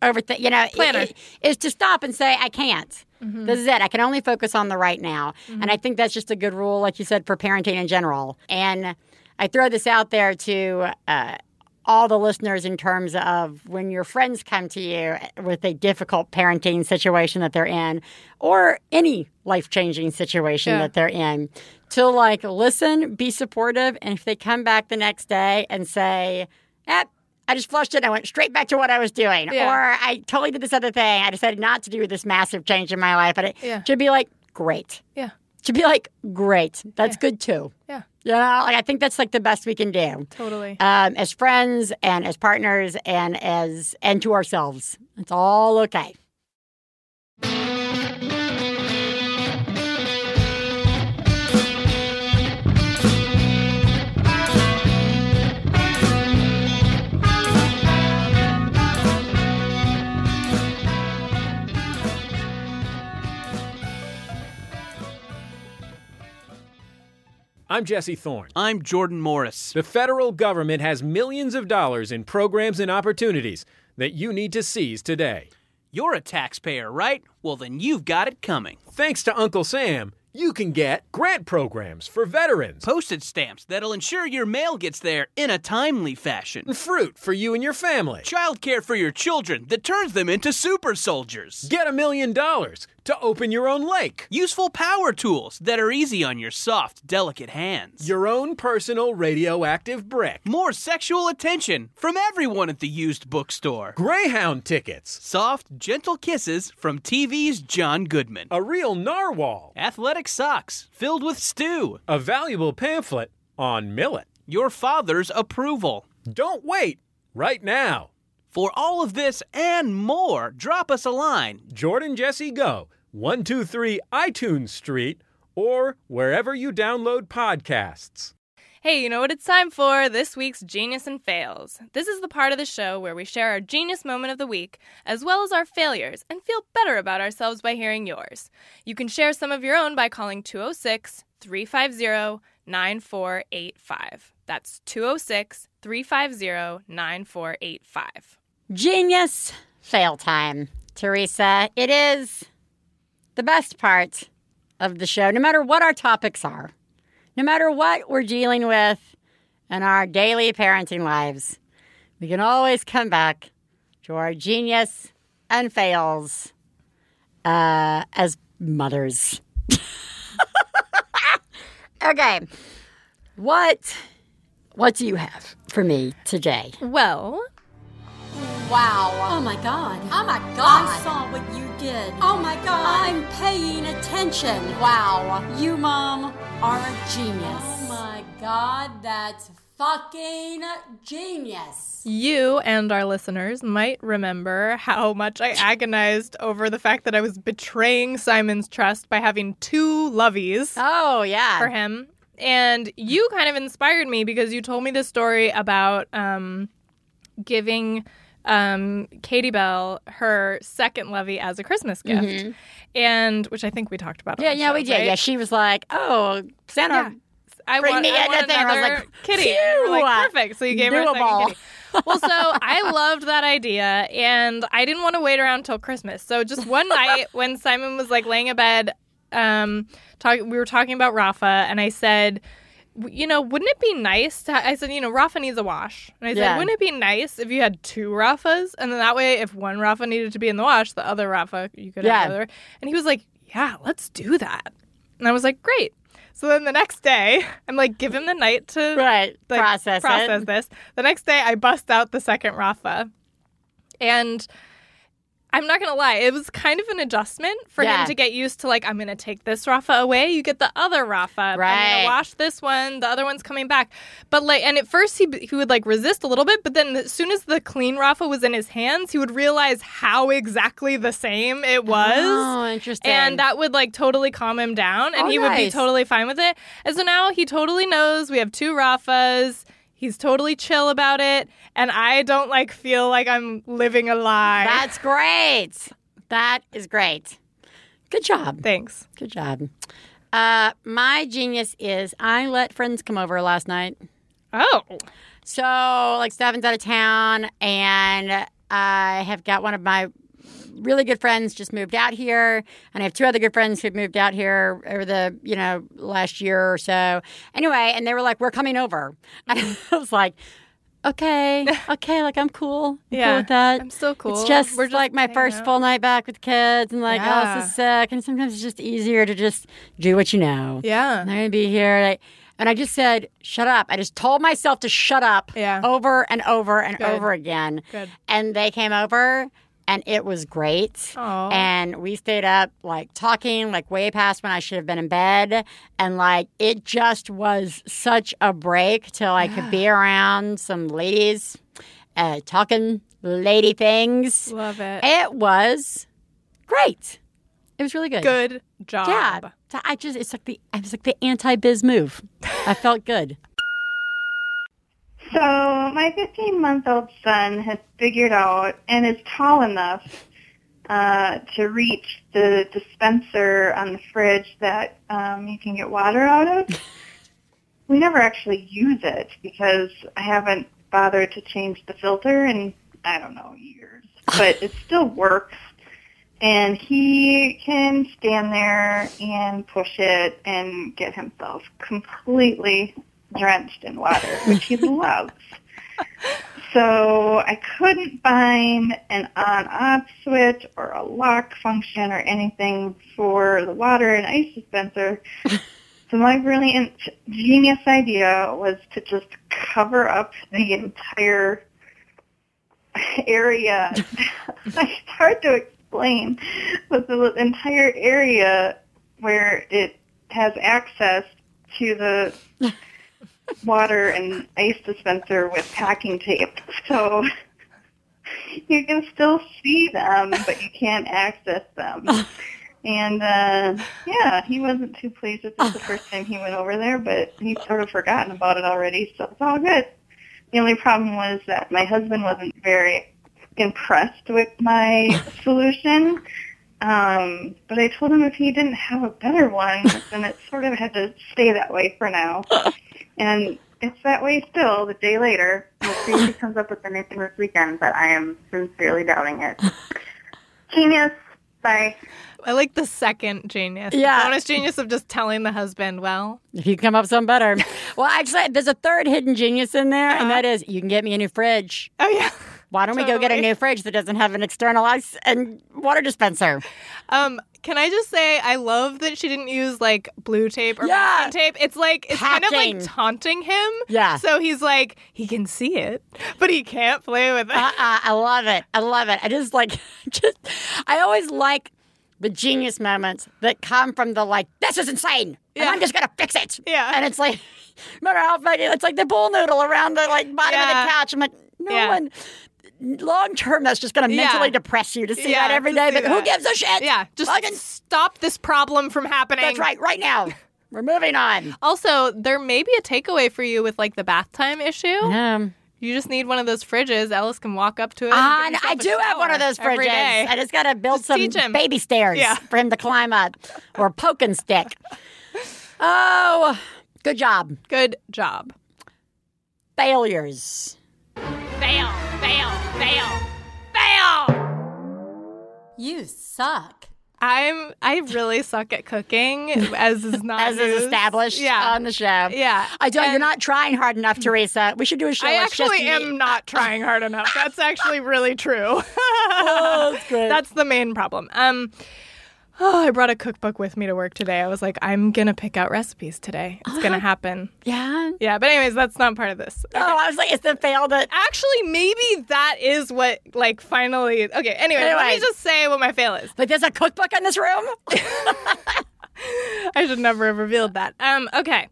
overthink. You know, Planner. i- i- is to stop and say I can't. Mm-hmm. This is it. I can only focus on the right now. And I think that's just a good rule, like you said, for parenting in general. And I throw this out there to uh, all the listeners in terms of when your friends come to you with a difficult parenting situation that they're in, or any life changing situation Yeah. that they're in, to like listen, be supportive. And if they come back the next day and say, eh, I just flushed it. and I went straight back to what I was doing. Yeah. Or I totally did this other thing. I decided not to do this massive change in my life. And it Yeah. should be like, great. Yeah. Should be like, great. That's good too. Yeah. You know, like I think that's like the best we can do. Totally. Um, as friends and as partners and as and to ourselves. It's all okay. I'm Jesse Thorn. I'm Jordan Morris. The federal government has millions of dollars in programs and opportunities that you need to seize today. You're a taxpayer, right? Well, then you've got it coming. Thanks to Uncle Sam, You can get grant programs for veterans, Postage stamps that'll ensure your mail gets there in a timely fashion. fruit for you and your family. Childcare for your children that turns them into super soldiers. Get a million dollars to open your own lake. Useful power tools that are easy on your soft, delicate hands. Your own personal radioactive brick. More sexual attention from everyone at the used bookstore. Greyhound tickets. Soft, gentle kisses from TV's John Goodman. A real narwhal. Athletic socks filled with stew. A valuable pamphlet on millet. Your father's approval. Don't wait. Right now. For all of this and more, drop us a line. Jordan Jesse Go, 123 iTunes Street, or wherever you download podcasts. Hey, you know what it's time for? This week's Genius and Fails. This is the part of the show where we share our genius moment of the week, as well as our failures, and feel better about ourselves by hearing yours. You can share some of your own by calling 206 350 9485. That's 206 350 9485. Genius fail time. Theresa, it is the best part of the show, no matter what our topics are, no matter what we're dealing with in our daily parenting lives. We can always come back to our genius and fails uh, as mothers. okay. What what do you have for me today? Well, Wow. Oh my god. Oh my God. I saw what you did. Oh my god. I'm paying attention. Wow. You, Mom, are a genius. Oh my god, that's fucking genius. you and our listeners might remember how much I agonized over the fact that I was betraying Simon's trust by having two loveys. Oh, yeah. for him. And you kind of inspired me because you told me this story about um, giving um, Katie Bell her second lovey as a Christmas gift, and which I think we talked about. Mm-hmm. Yeah, yeah, show, we did. right? Yeah, she was like, "Oh, Santa, Yeah. I Bring want, me I want anything. I was another like, kitty. Like, perfect. So you gave her a second kitty. Well, so I loved that idea, and I didn't want to wait around till Christmas. So just one night when Simon was like laying in bed, um, talk, we were talking about Rafa, and I said, you know, wouldn't it be nice to? I said, you know, Rafa needs a wash, and I said, Yeah. wouldn't it be nice if you had two Rafas, and then that way, if one Rafa needed to be in the wash, the other Rafa you could Yeah. have the other. And he was like, yeah, let's do that. And I was like, great. So then the next day, I'm like, give him the night to right, like, process, process it." this. The next day, I bust out the second Rafa, and I'm not gonna lie, it was kind of an adjustment for Yeah. him to get used to. Like, I'm gonna take this Rafa away, you get the other Rafa. I'm Right. gonna wash this one, the other one's coming back. But like, and at first he he would like resist a little bit, but then as soon as the clean Rafa was in his hands, he would realize how exactly the same it was. Oh, interesting. And that would like totally calm him down and Oh, he would be totally fine with it. And so now he totally knows we have two Rafas. He's totally chill about it. And I don't like feel like I'm living a lie. That's great. That is great. Good job. Thanks. Good job. Uh, my genius is I let friends come over last night. Oh. So, like, Stefan's out of town, and I have got one of my really good friends just moved out here, and I have two other good friends who've moved out here over the you know last year or so. Anyway, and they were like, "We're coming over," and I was like. Okay, okay, like I'm cool. I'm Yeah, cool with that. I'm still cool. It's just, We're just like my first out. full night back with kids, and like, oh, Yeah. this is sick. And sometimes it's just easier to just do what you know. Yeah. And they're gonna be here. Like, and I just said, shut up. I just told myself to shut up Yeah. over and over and Good. over again. Good. And they came over and it was great. Aw. And we stayed up like talking like way past when I should have been in bed. And like it just was such a break till I could be around some ladies uh, talking lady things. Love it. It was great. It was really good. Good job. Yeah, I just it's like the I was like the anti biz move. I felt good. So my 15 month old son has figured out and is tall enough uh, to reach the dispenser on the fridge that um, you can get water out of. we never actually use it because I haven't bothered to change the filter in I don't know years, but it still works. and he can stand there and push it and get himself completely drenched in water, which he loves. So I couldn't find an on-off switch or a lock function or anything for the water and ice dispenser. So my brilliant genius idea was to just cover up the entire area. it's hard to explain, but the entire area where it has access to the water and ice dispenser with packing tape. So you can still see them, but you can't access them. And uh yeah, he wasn't too pleased with this the first time he went over there, but he's sort of forgotten about it already, so it's all good. The only problem was that my husband wasn't very impressed with my solution. Um, but I told him if he didn't have a better one, then it sort of had to stay that way for now. And it's that way still the day later. We'll see if he comes up with anything this weekend, but I am sincerely doubting it. Genius. Bye. I like the second genius. Yeah. The bonus genius of just telling the husband, well, If you come up with something better. well, actually, there's a third hidden genius in there, and that is you can get me a new fridge. oh yeah. Why don't we go get a new fridge that doesn't have an external ice and water dispenser? Um, can I just say I love that she didn't use like blue tape or Yeah. tape. It's like it's kind of like taunting him. Yeah. So he's like he can see it, but he can't play with it. Uh-uh, I love it. I love it. I just like, just, I always like the genius moments that come from the like, this is insane, and I'm just gonna fix it. Yeah. and it's like, remember how funny? It's like the bull noodle around the like bottom of the couch. I'm like, no Yeah. one. Long term, that's just gonna Yeah. mentally depress you to see Yeah, that every day. to But who gives a shit? yeah, just Fucking- stop this problem from happening. that's right. Right now, we're moving on. Also, there may be a takeaway for you with like the bath time issue. Um, You just need one of those fridges. Ellis can walk up to it. And and I do have one of those fridges. I just got to build Just some baby stairs Yeah. for him to climb up or poke and stick. Oh, good job. Good job. Failures. Fail, fail, fail, fail. You suck. I'm I really suck at cooking, as is not As is established Yeah, on the show. yeah. I don't. You're not trying hard enough, Theresa. We should do a show. I that's just actually me. am not trying hard enough. That's actually really true. Oh, that's great. That's the main problem. Um, oh, I brought a cookbook with me to work today. I was like, I'm gonna pick out recipes today. It's gonna happen. yeah. Yeah, but anyways, that's not part of this. Oh, I was like, it's the fail that. Actually, maybe that is what like finally. Okay. Anyway, let Anyway. me just say what my fail is. Like, there's a cookbook in this room. I should never have revealed that. Um, okay.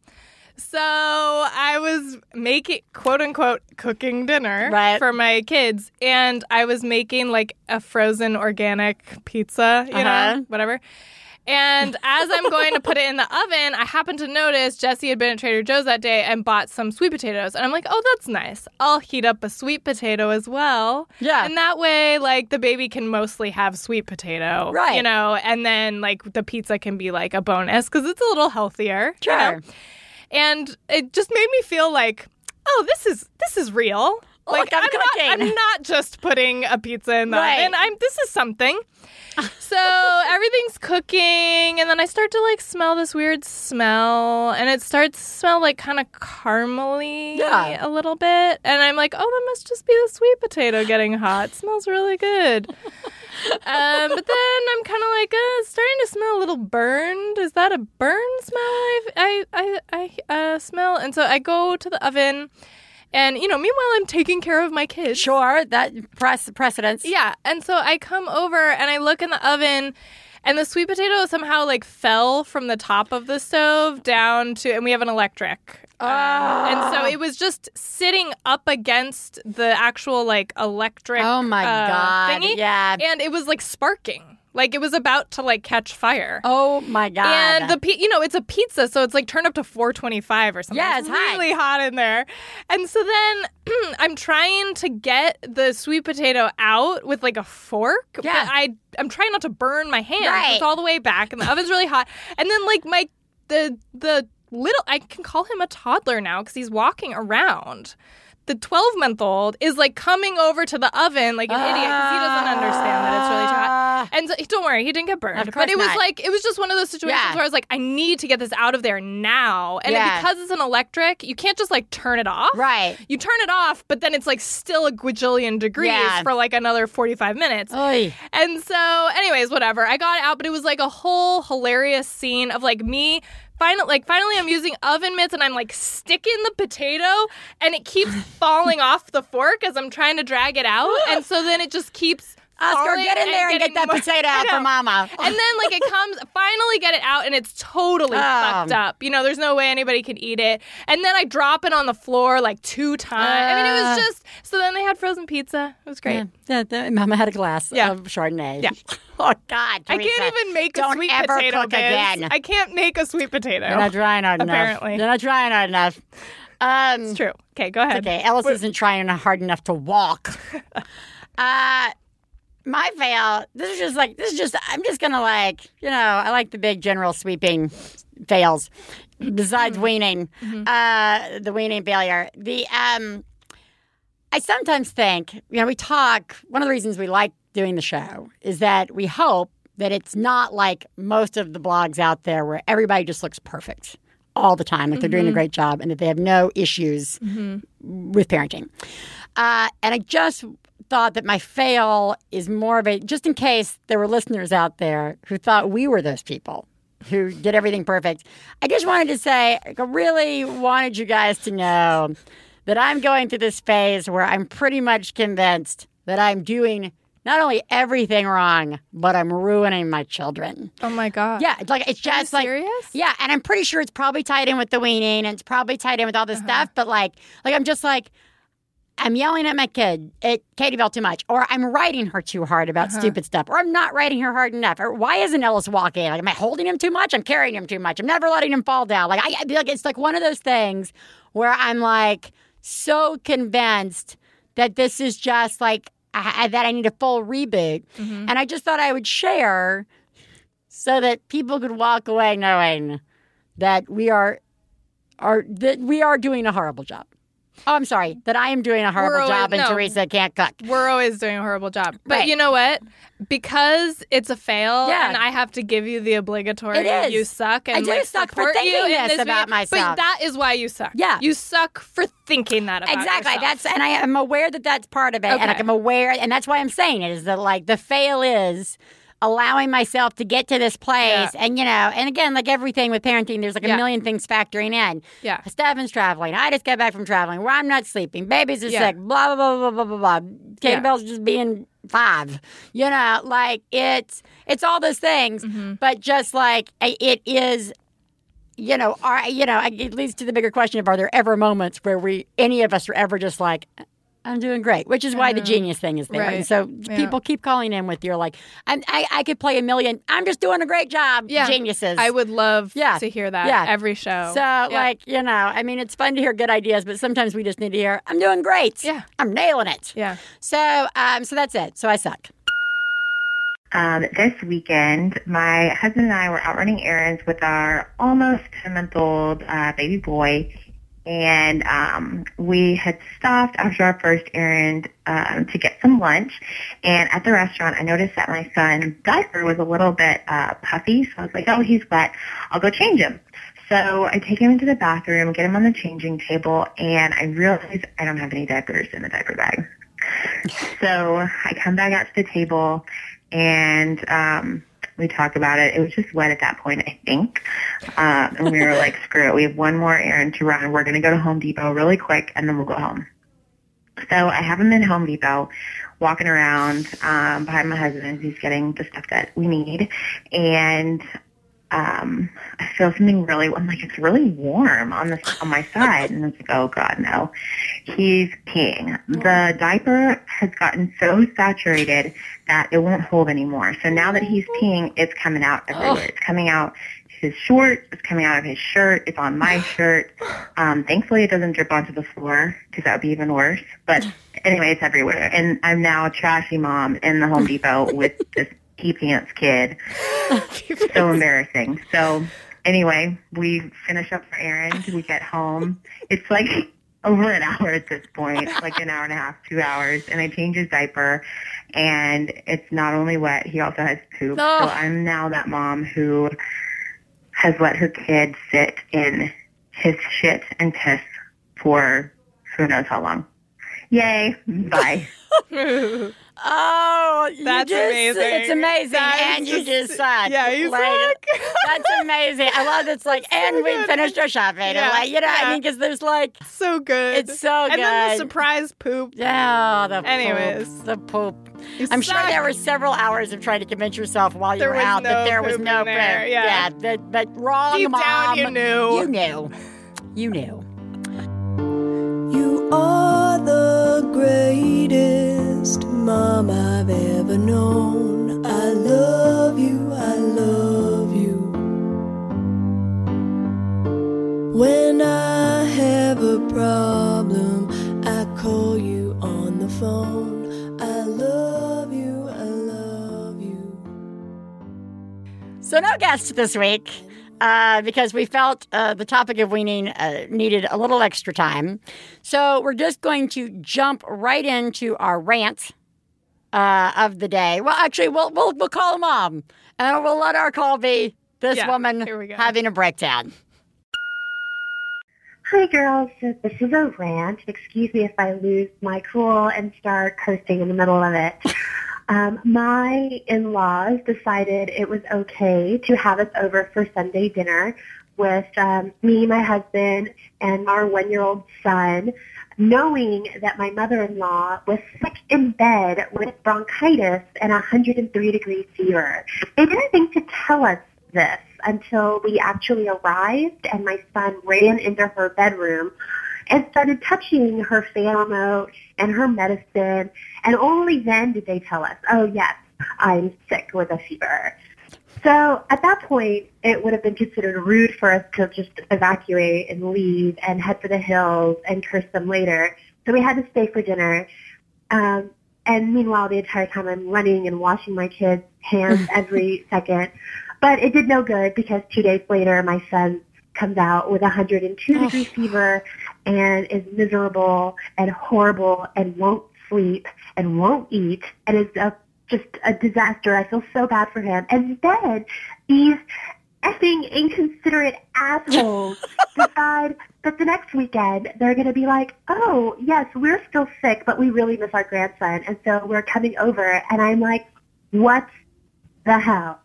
So I was making quote unquote cooking dinner Right. for my kids, and I was making like a frozen organic pizza, you Uh-huh. know, whatever. And as I'm going to put it in the oven, I happened to notice Jesse had been at Trader Joe's that day and bought some sweet potatoes. And I'm like, oh, that's nice. I'll heat up a sweet potato as well. Yeah. And that way, like, the baby can mostly have sweet potato. Right. You know, and then, like, the pizza can be like a bonus because it's a little healthier. you know? And it just made me feel like, oh, this is this is real. Like Look, I'm not, cooking. I'm not just putting a pizza in the Right. oven. I'm this is something. so everything's cooking, and then I start to like smell this weird smell, and it starts to smell like kind of caramely Yeah. a little bit. And I'm like, oh, that must just be the sweet potato getting hot. It smells really good. um, but then I'm kind of like, uh, starting to smell a little burned. Is that a burn smell I've, I I I uh, smell? And so I go to the oven, and you know, meanwhile I'm taking care of my kids. Sure. That press precedence. Yeah. And so I come over and I look in the oven and the sweet potato somehow like fell from the top of the stove down to and we have an electric. Um, and so it was just sitting up against the actual like electric Oh my uh, God. thingy. Yeah. And it was like sparking. Like it was about to like catch fire. Oh my God. And the pi- you know it's a pizza, so it's like turned up to 425 or something. Yeah, it's hot. really hot in there. And so then I'm trying to get the sweet potato out with like a fork, Yeah. but I I'm trying not to burn my hands. Right. It's all the way back, and the oven's really hot. And then like my the the little I can call him a toddler now because he's walking around. The 12 month old is like coming over to the oven like an idiot because he doesn't understand that it's really hot. Ah. And so, don't worry, he didn't get burned. But it was not. like it was just one of those situations Yeah. where I was like, I need to get this out of there now. And Yeah. because it's an electric, you can't just like turn it off. Right. You turn it off, but then it's like still a gajillion degrees Yeah. for like another 45 minutes. Oy. And so, anyways, whatever. I got out, but it was like a whole hilarious scene of like me. Finally, like finally, I'm using oven mitts and I'm like sticking the potato, and it keeps falling off the fork as I'm trying to drag it out, and so then it just keeps. Oscar, get in there and getting get that more- potato out for. Mama. And then like it comes, finally get it out, and it's totally Oh. fucked up. You know, there's no way anybody can eat it. And then I drop it on the floor like two times. I mean, it was Uh. just. So then they had frozen pizza. It was great. Yeah, yeah, Mama had a glass Yeah. of Chardonnay. Yeah. Oh God, I can't even make a sweet potato. again. I can't make a sweet potato. You're not trying hard enough. Apparently. You're not trying hard enough. Um, It's true. Okay, go ahead. Okay, Ellis isn't trying hard enough to walk. uh, my fail. This is just like this is just. I'm just gonna like you know. I like the big general sweeping fails. Besides Mm-hmm. weaning, uh, the weaning failure. The um, I sometimes think you know we talk. One of the reasons we like doing the show is that we hope that it's not like most of the blogs out there where everybody just looks perfect all the time, like they're doing a great job, and that they have no issues with parenting. Uh, and I just thought that my fail is more of a just in case there were listeners out there who thought we were those people who did everything perfect. I just wanted to say, I really wanted you guys to know that I'm going through this phase where I'm pretty much convinced that I'm doing not only everything wrong, but I'm ruining my children. Oh my god. Yeah, like it's Are you just like serious? yeah, and I'm pretty sure it's probably tied in with the weaning and it's probably tied in with all this Uh-huh. stuff. But like, like I'm just like, I'm yelling at my kid at Katie Bell too much, or I'm writing her too hard about Uh-huh. stupid stuff, or I'm not writing her hard enough, or why isn't Ellis walking? Like, am I holding him too much? I'm carrying him too much. I'm never letting him fall down. Like, I, I like it's like one of those things where I'm like so convinced that this is just like I, I- that I need a full reboot, Mm-hmm. and I just thought I would share so that people could walk away knowing that we are are that we are doing a horrible job. Oh, I'm sorry that I am doing a horrible always- job and no. Theresa can't cook. We're always doing a horrible job. But Right. you know what? Because it's a fail Yeah. and I have to give you the obligatory It is. you suck and I do like, suck for thinking you this this about video. myself. But that is why you suck. Yeah. You suck for thinking that about Exactly. yourself. That's and I am aware that that's part of it, and like, I'm aware, and that's why I'm saying it is that like the fail is allowing myself to get to this place, Yeah. and you know, and again, like everything with parenting, there's like a million things factoring in. Yeah. Stefan's traveling. I just got back from traveling. Where I'm not sleeping. Babies are Yeah. sick. Blah blah blah blah blah blah blah. Katie Yeah. Bell's just being five. You know, like it's it's all those things, Mm-hmm. but just like it is you know, are you know, it leads to the bigger question of are there ever moments where we any of us are ever just like I'm doing great, which is why the genius thing is there. Uh-huh. Right. And so Yeah. people keep calling in with your like, I'm, I I could play a million. I'm just doing a great job. Yeah. Geniuses. I would love Yeah. to hear that Yeah. every show. So Yeah. like you know, I mean, it's fun to hear good ideas, but sometimes we just need to hear I'm doing great. Yeah. I'm nailing it. Yeah. So um, so that's it. So I suck. Um, this weekend, my husband and I were out running errands with our almost 10-month-old uh, baby boy, and um, we had stopped after our first errand um, to get some lunch. And at the restaurant, I noticed that my son's diaper was a little bit uh, puffy, so I was like, "Oh, he's wet. I'll go change him." So I take him into the bathroom, get him on the changing table, and I realize I don't have any diapers in the diaper bag. So I come back out to the table and um, we talk about it. It was just wet at that point, I think. Um, and we were like, screw it. We have one more errand to run. We're going to go to Home Depot really quick and then we'll go home. So I have him in Home Depot walking around um, behind my husband he's getting the stuff that we need. And um, I feel something really, I'm like, it's really warm on this, on my side. And it's like, oh God, no. He's peeing. The diaper has gotten so saturated that it won't hold anymore. So now that he's peeing, it's coming out everywhere. It's coming out his shorts, it's coming out of his shirt, it's on my shirt. Um, thankfully it doesn't drip onto the floor because that would be even worse. But anyway, it's everywhere. And I'm now a trashy mom in the Home Depot with this pee pants kid so embarrassing. So anyway, we finish up our errand. We get home. It's like over an hour at this point, like an hour and a half, two hours, and I change his diaper, and it's not only wet, he also has poop. Oh. So I'm now that mom who has let her kid sit in his shit and piss for who knows how long. Yay! Bye. Oh, That's just- amazing. It's amazing. That and you just- just suck. yeah, you Like, suck. That's amazing. I love it's like, and we finished our shopping. And Yeah, like, you know, what I mean, because there's like, so good. It's so good. And then the surprise poop. yeah, the Anyways. poop, the poop. You I'm sure there were several hours of trying to convince yourself while you There were out no that there was no in there, poop. yeah. that, but wrong, Deep mom. down, you knew. You knew. You knew. You are the greatest mom I've ever known. I love you, I love you. When I have a problem, I call you on the phone. I love you, I love you. So no guests this week uh, because we felt uh, the topic of weaning uh, needed a little extra time. So we're just going to jump right into our rant uh, of the day. Well, actually, we'll we'll, we'll call mom, and we'll let our call be this Yeah, woman here we go. having a breakdown. Hi, girls. This is a rant. Excuse me if I lose my cool and start cursing in the middle of it. Um, my in-laws decided it was okay to have us over for Sunday dinner with um, me, my husband, and our one-year-old son, knowing that my mother-in-law was sick in bed with bronchitis and a 103 degree fever. They didn't think to tell us this until we actually arrived and my son ran into her bedroom and started touching her fan remote and her medicine and only then did they tell us, oh yes, I'm sick with a fever. So at that point, it would have been considered rude for us to just evacuate and leave and head for the hills and curse them later. So we had to stay for dinner. Um, and meanwhile, the entire time I'm running and washing my kids' hands every second. But it did no good because two days later, my son comes out with a 102 degree fever and is miserable and horrible and won't sleep and won't eat and is a, just a disaster. I feel so bad for him. And then these effing inconsiderate assholes decide that the next weekend they're going to be like, oh, yes, we're still sick, but we really miss our grandson. And so we're coming over. And I'm like, what the hell?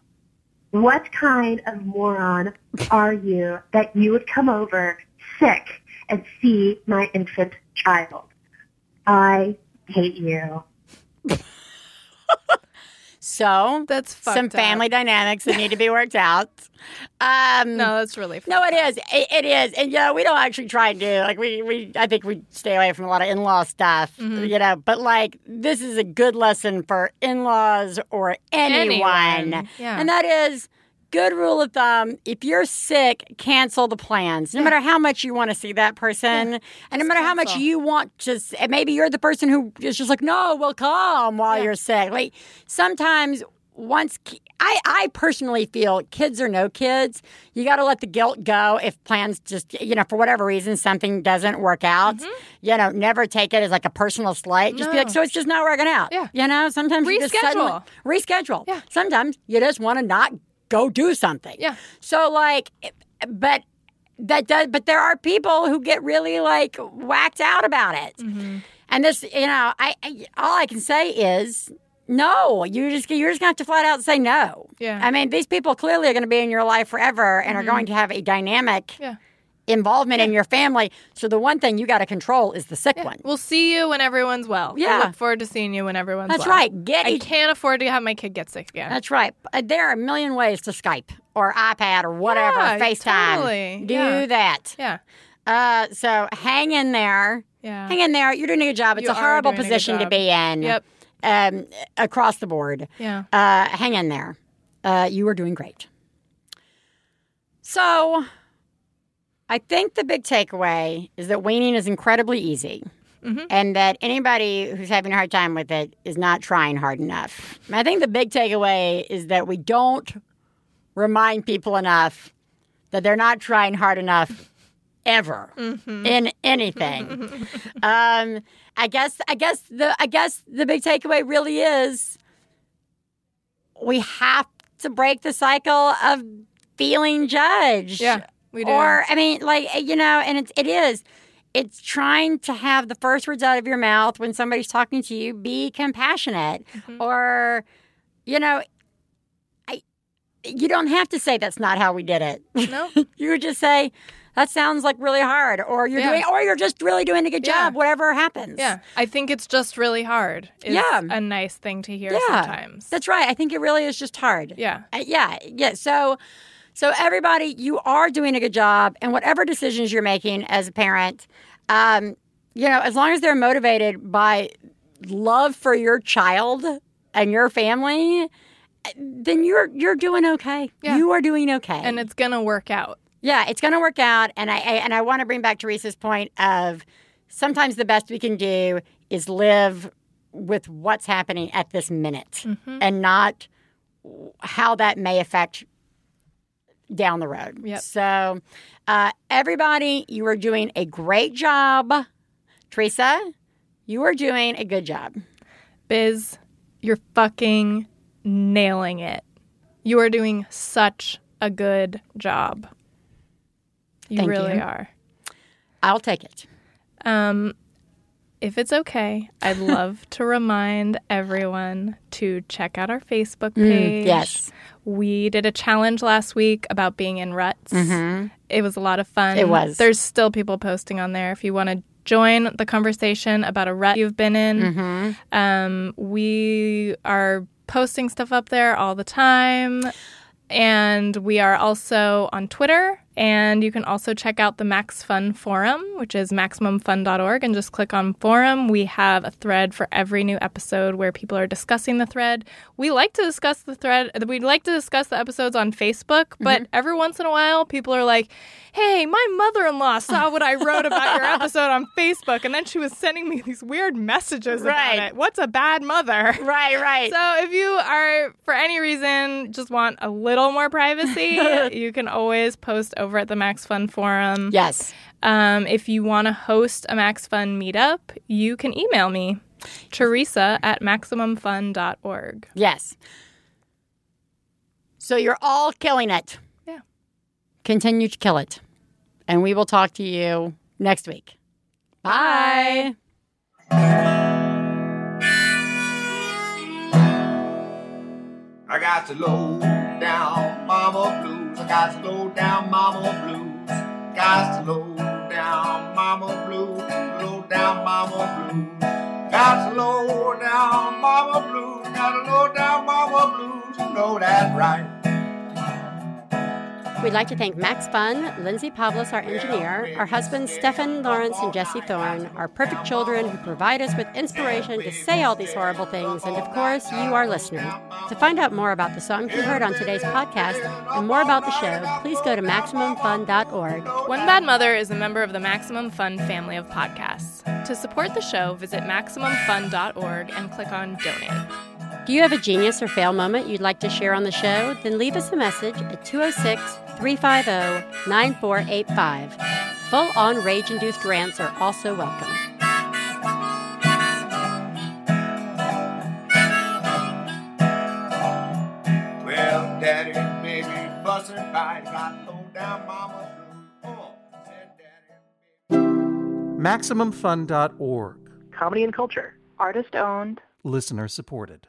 What kind of moron are you that you would come over sick and see my infant child? I hate you. So That's some up. family dynamics that need to be worked out. Um, No, that's really No, it is. It, it is, and you know, we don't actually try and do like we we. I think we stay away from a lot of in-law stuff, Mm-hmm. you know. But like, this is a good lesson for in-laws or anyone, Anyone, yeah. and that is good rule of thumb. If you're sick, cancel the plans, no matter how much you want to see that person, and no matter how much you want to. and Maybe you're the person who is just like, no, we'll come while Yeah. you're sick. Like sometimes once ki- I, I personally feel kids or no kids, you got to let the guilt go if plans just, you know, for whatever reason, something doesn't work out. You know, never take it as like a personal slight. Just be like, Mm-hmm. So it's just not working out. Yeah. You know, sometimes you just suddenly reschedule. Yeah. Sometimes you just want to not go do something. Yeah. So, like, but that does, but there are people who get really like whacked out about it. Mm-hmm. And this, you know, I, I all I can say is no. You just you're just gonna have to flat out say no. Yeah. I mean, these people clearly are going to be in your life forever and are going to have a dynamic Mm-hmm. Yeah. Involvement in your family. So the one thing you got to control is the sick one. We'll see you when everyone's well. I Yeah. look forward to seeing you when everyone's That's well. right. Get I each- can't afford to have my kid get sick again. That's right. Uh, There are a million ways to Skype or iPad or whatever, Yeah, FaceTime. totally. Do Yeah. that. yeah. Uh, so hang in there. Yeah. Hang in there. You're doing a good job. It's You a horrible doing a position to be in. Yep. Um, across the board. Yeah. Uh, hang in there. Uh, you are doing great. So, I think the big takeaway is that weaning is incredibly easy. Mm-hmm. And that anybody who's having a hard time with it is not trying hard enough. I think the big takeaway is that we don't remind people enough that they're not trying hard enough ever Mm-hmm. in anything. um, I guess I guess the I guess the big takeaway really is we have to break the cycle of feeling judged. Yeah, we do. Or I mean, like you know, and it's it is. It's trying to have the first words out of your mouth when somebody's talking to you be compassionate, Mm-hmm. or you know, I. You don't have to say that's not how we did it. No. you would just say that sounds like really hard, or you're Yeah. doing, or you're just really doing a good Yeah. job. Whatever happens. Yeah, I think it's just really hard. Yeah. a nice thing to hear Yeah. sometimes. That's right. I think it really is just hard. Yeah. Uh, yeah. Yeah. So, so everybody, you are doing a good job, and whatever decisions you're making as a parent, um, you know, as long as they're motivated by love for your child and your family, then you're you're doing okay. Yeah. You are doing okay, and it's gonna work out. yeah, it's going to work out. And I, I and I want to bring back Theresa's point of sometimes the best we can do is live with what's happening at this minute and not how that may affect down the road. Yep. So, uh, everybody, you are doing a great job. Theresa, you are doing a good job. Biz, you're fucking nailing it. You are doing such a good job. You Thank really you. are. I'll take it. Um, if it's okay, I'd love to remind everyone to check out our Facebook page. Mm, yes. We did a challenge last week about being in ruts. It was a lot of fun. Mm-hmm. It was. There's still people posting on there if you want to join the conversation about a rut you've been in. Mm-hmm. Um, we are posting stuff up there all the time. And we are also on Twitter. And you can also check out the Max Fun Forum, which is MaximumFun.org, and just click on Forum. We have a thread for every new episode where people are discussing the thread. We like to discuss the thread, we like to discuss the episodes on Facebook, mm-hmm. but every once in a while, people are like, hey, my mother in law saw what I wrote about your episode on Facebook, and then she was sending me these weird messages Right. about it. What's a bad mother? Right, right. So if you are, for any reason, just want a little more privacy, you can always post over at the Max Fun Forum. yes. Um, if you want to host a Max Fun meetup, you can email me, Theresa at MaximumFun.org. Yes. So you're all killing it. Yeah. Continue to kill it. And we will talk to you next week. Bye. I got the low down mama blues. I got the low down mama blues. Got the low down mama blues. Low down mama blues. Got the low down mama blues. Got the low down mama blues. You know that's right. We'd like to thank Max Fun, Lindsay Pavlos, our engineer, our husbands Stefan Lawrence and Jesse Thorn, our perfect children who provide us with inspiration to say all these horrible things, and of course, you, our listeners. To find out more about the songs you heard on today's podcast and more about the show, please go to MaximumFun.org. One Bad Mother is a member of the Maximum Fun family of podcasts. To support the show, visit MaximumFun.org and click on Donate. Do you have a genius or fail moment you'd like to share on the show? Then leave us a message at 206 350 9485. Full on rage induced rants are also welcome. Well, daddy, baby, bustin' by. Got low down mama blues. Oh, said daddy. MaximumFun.org. Comedy and culture. Artist owned. Listener supported.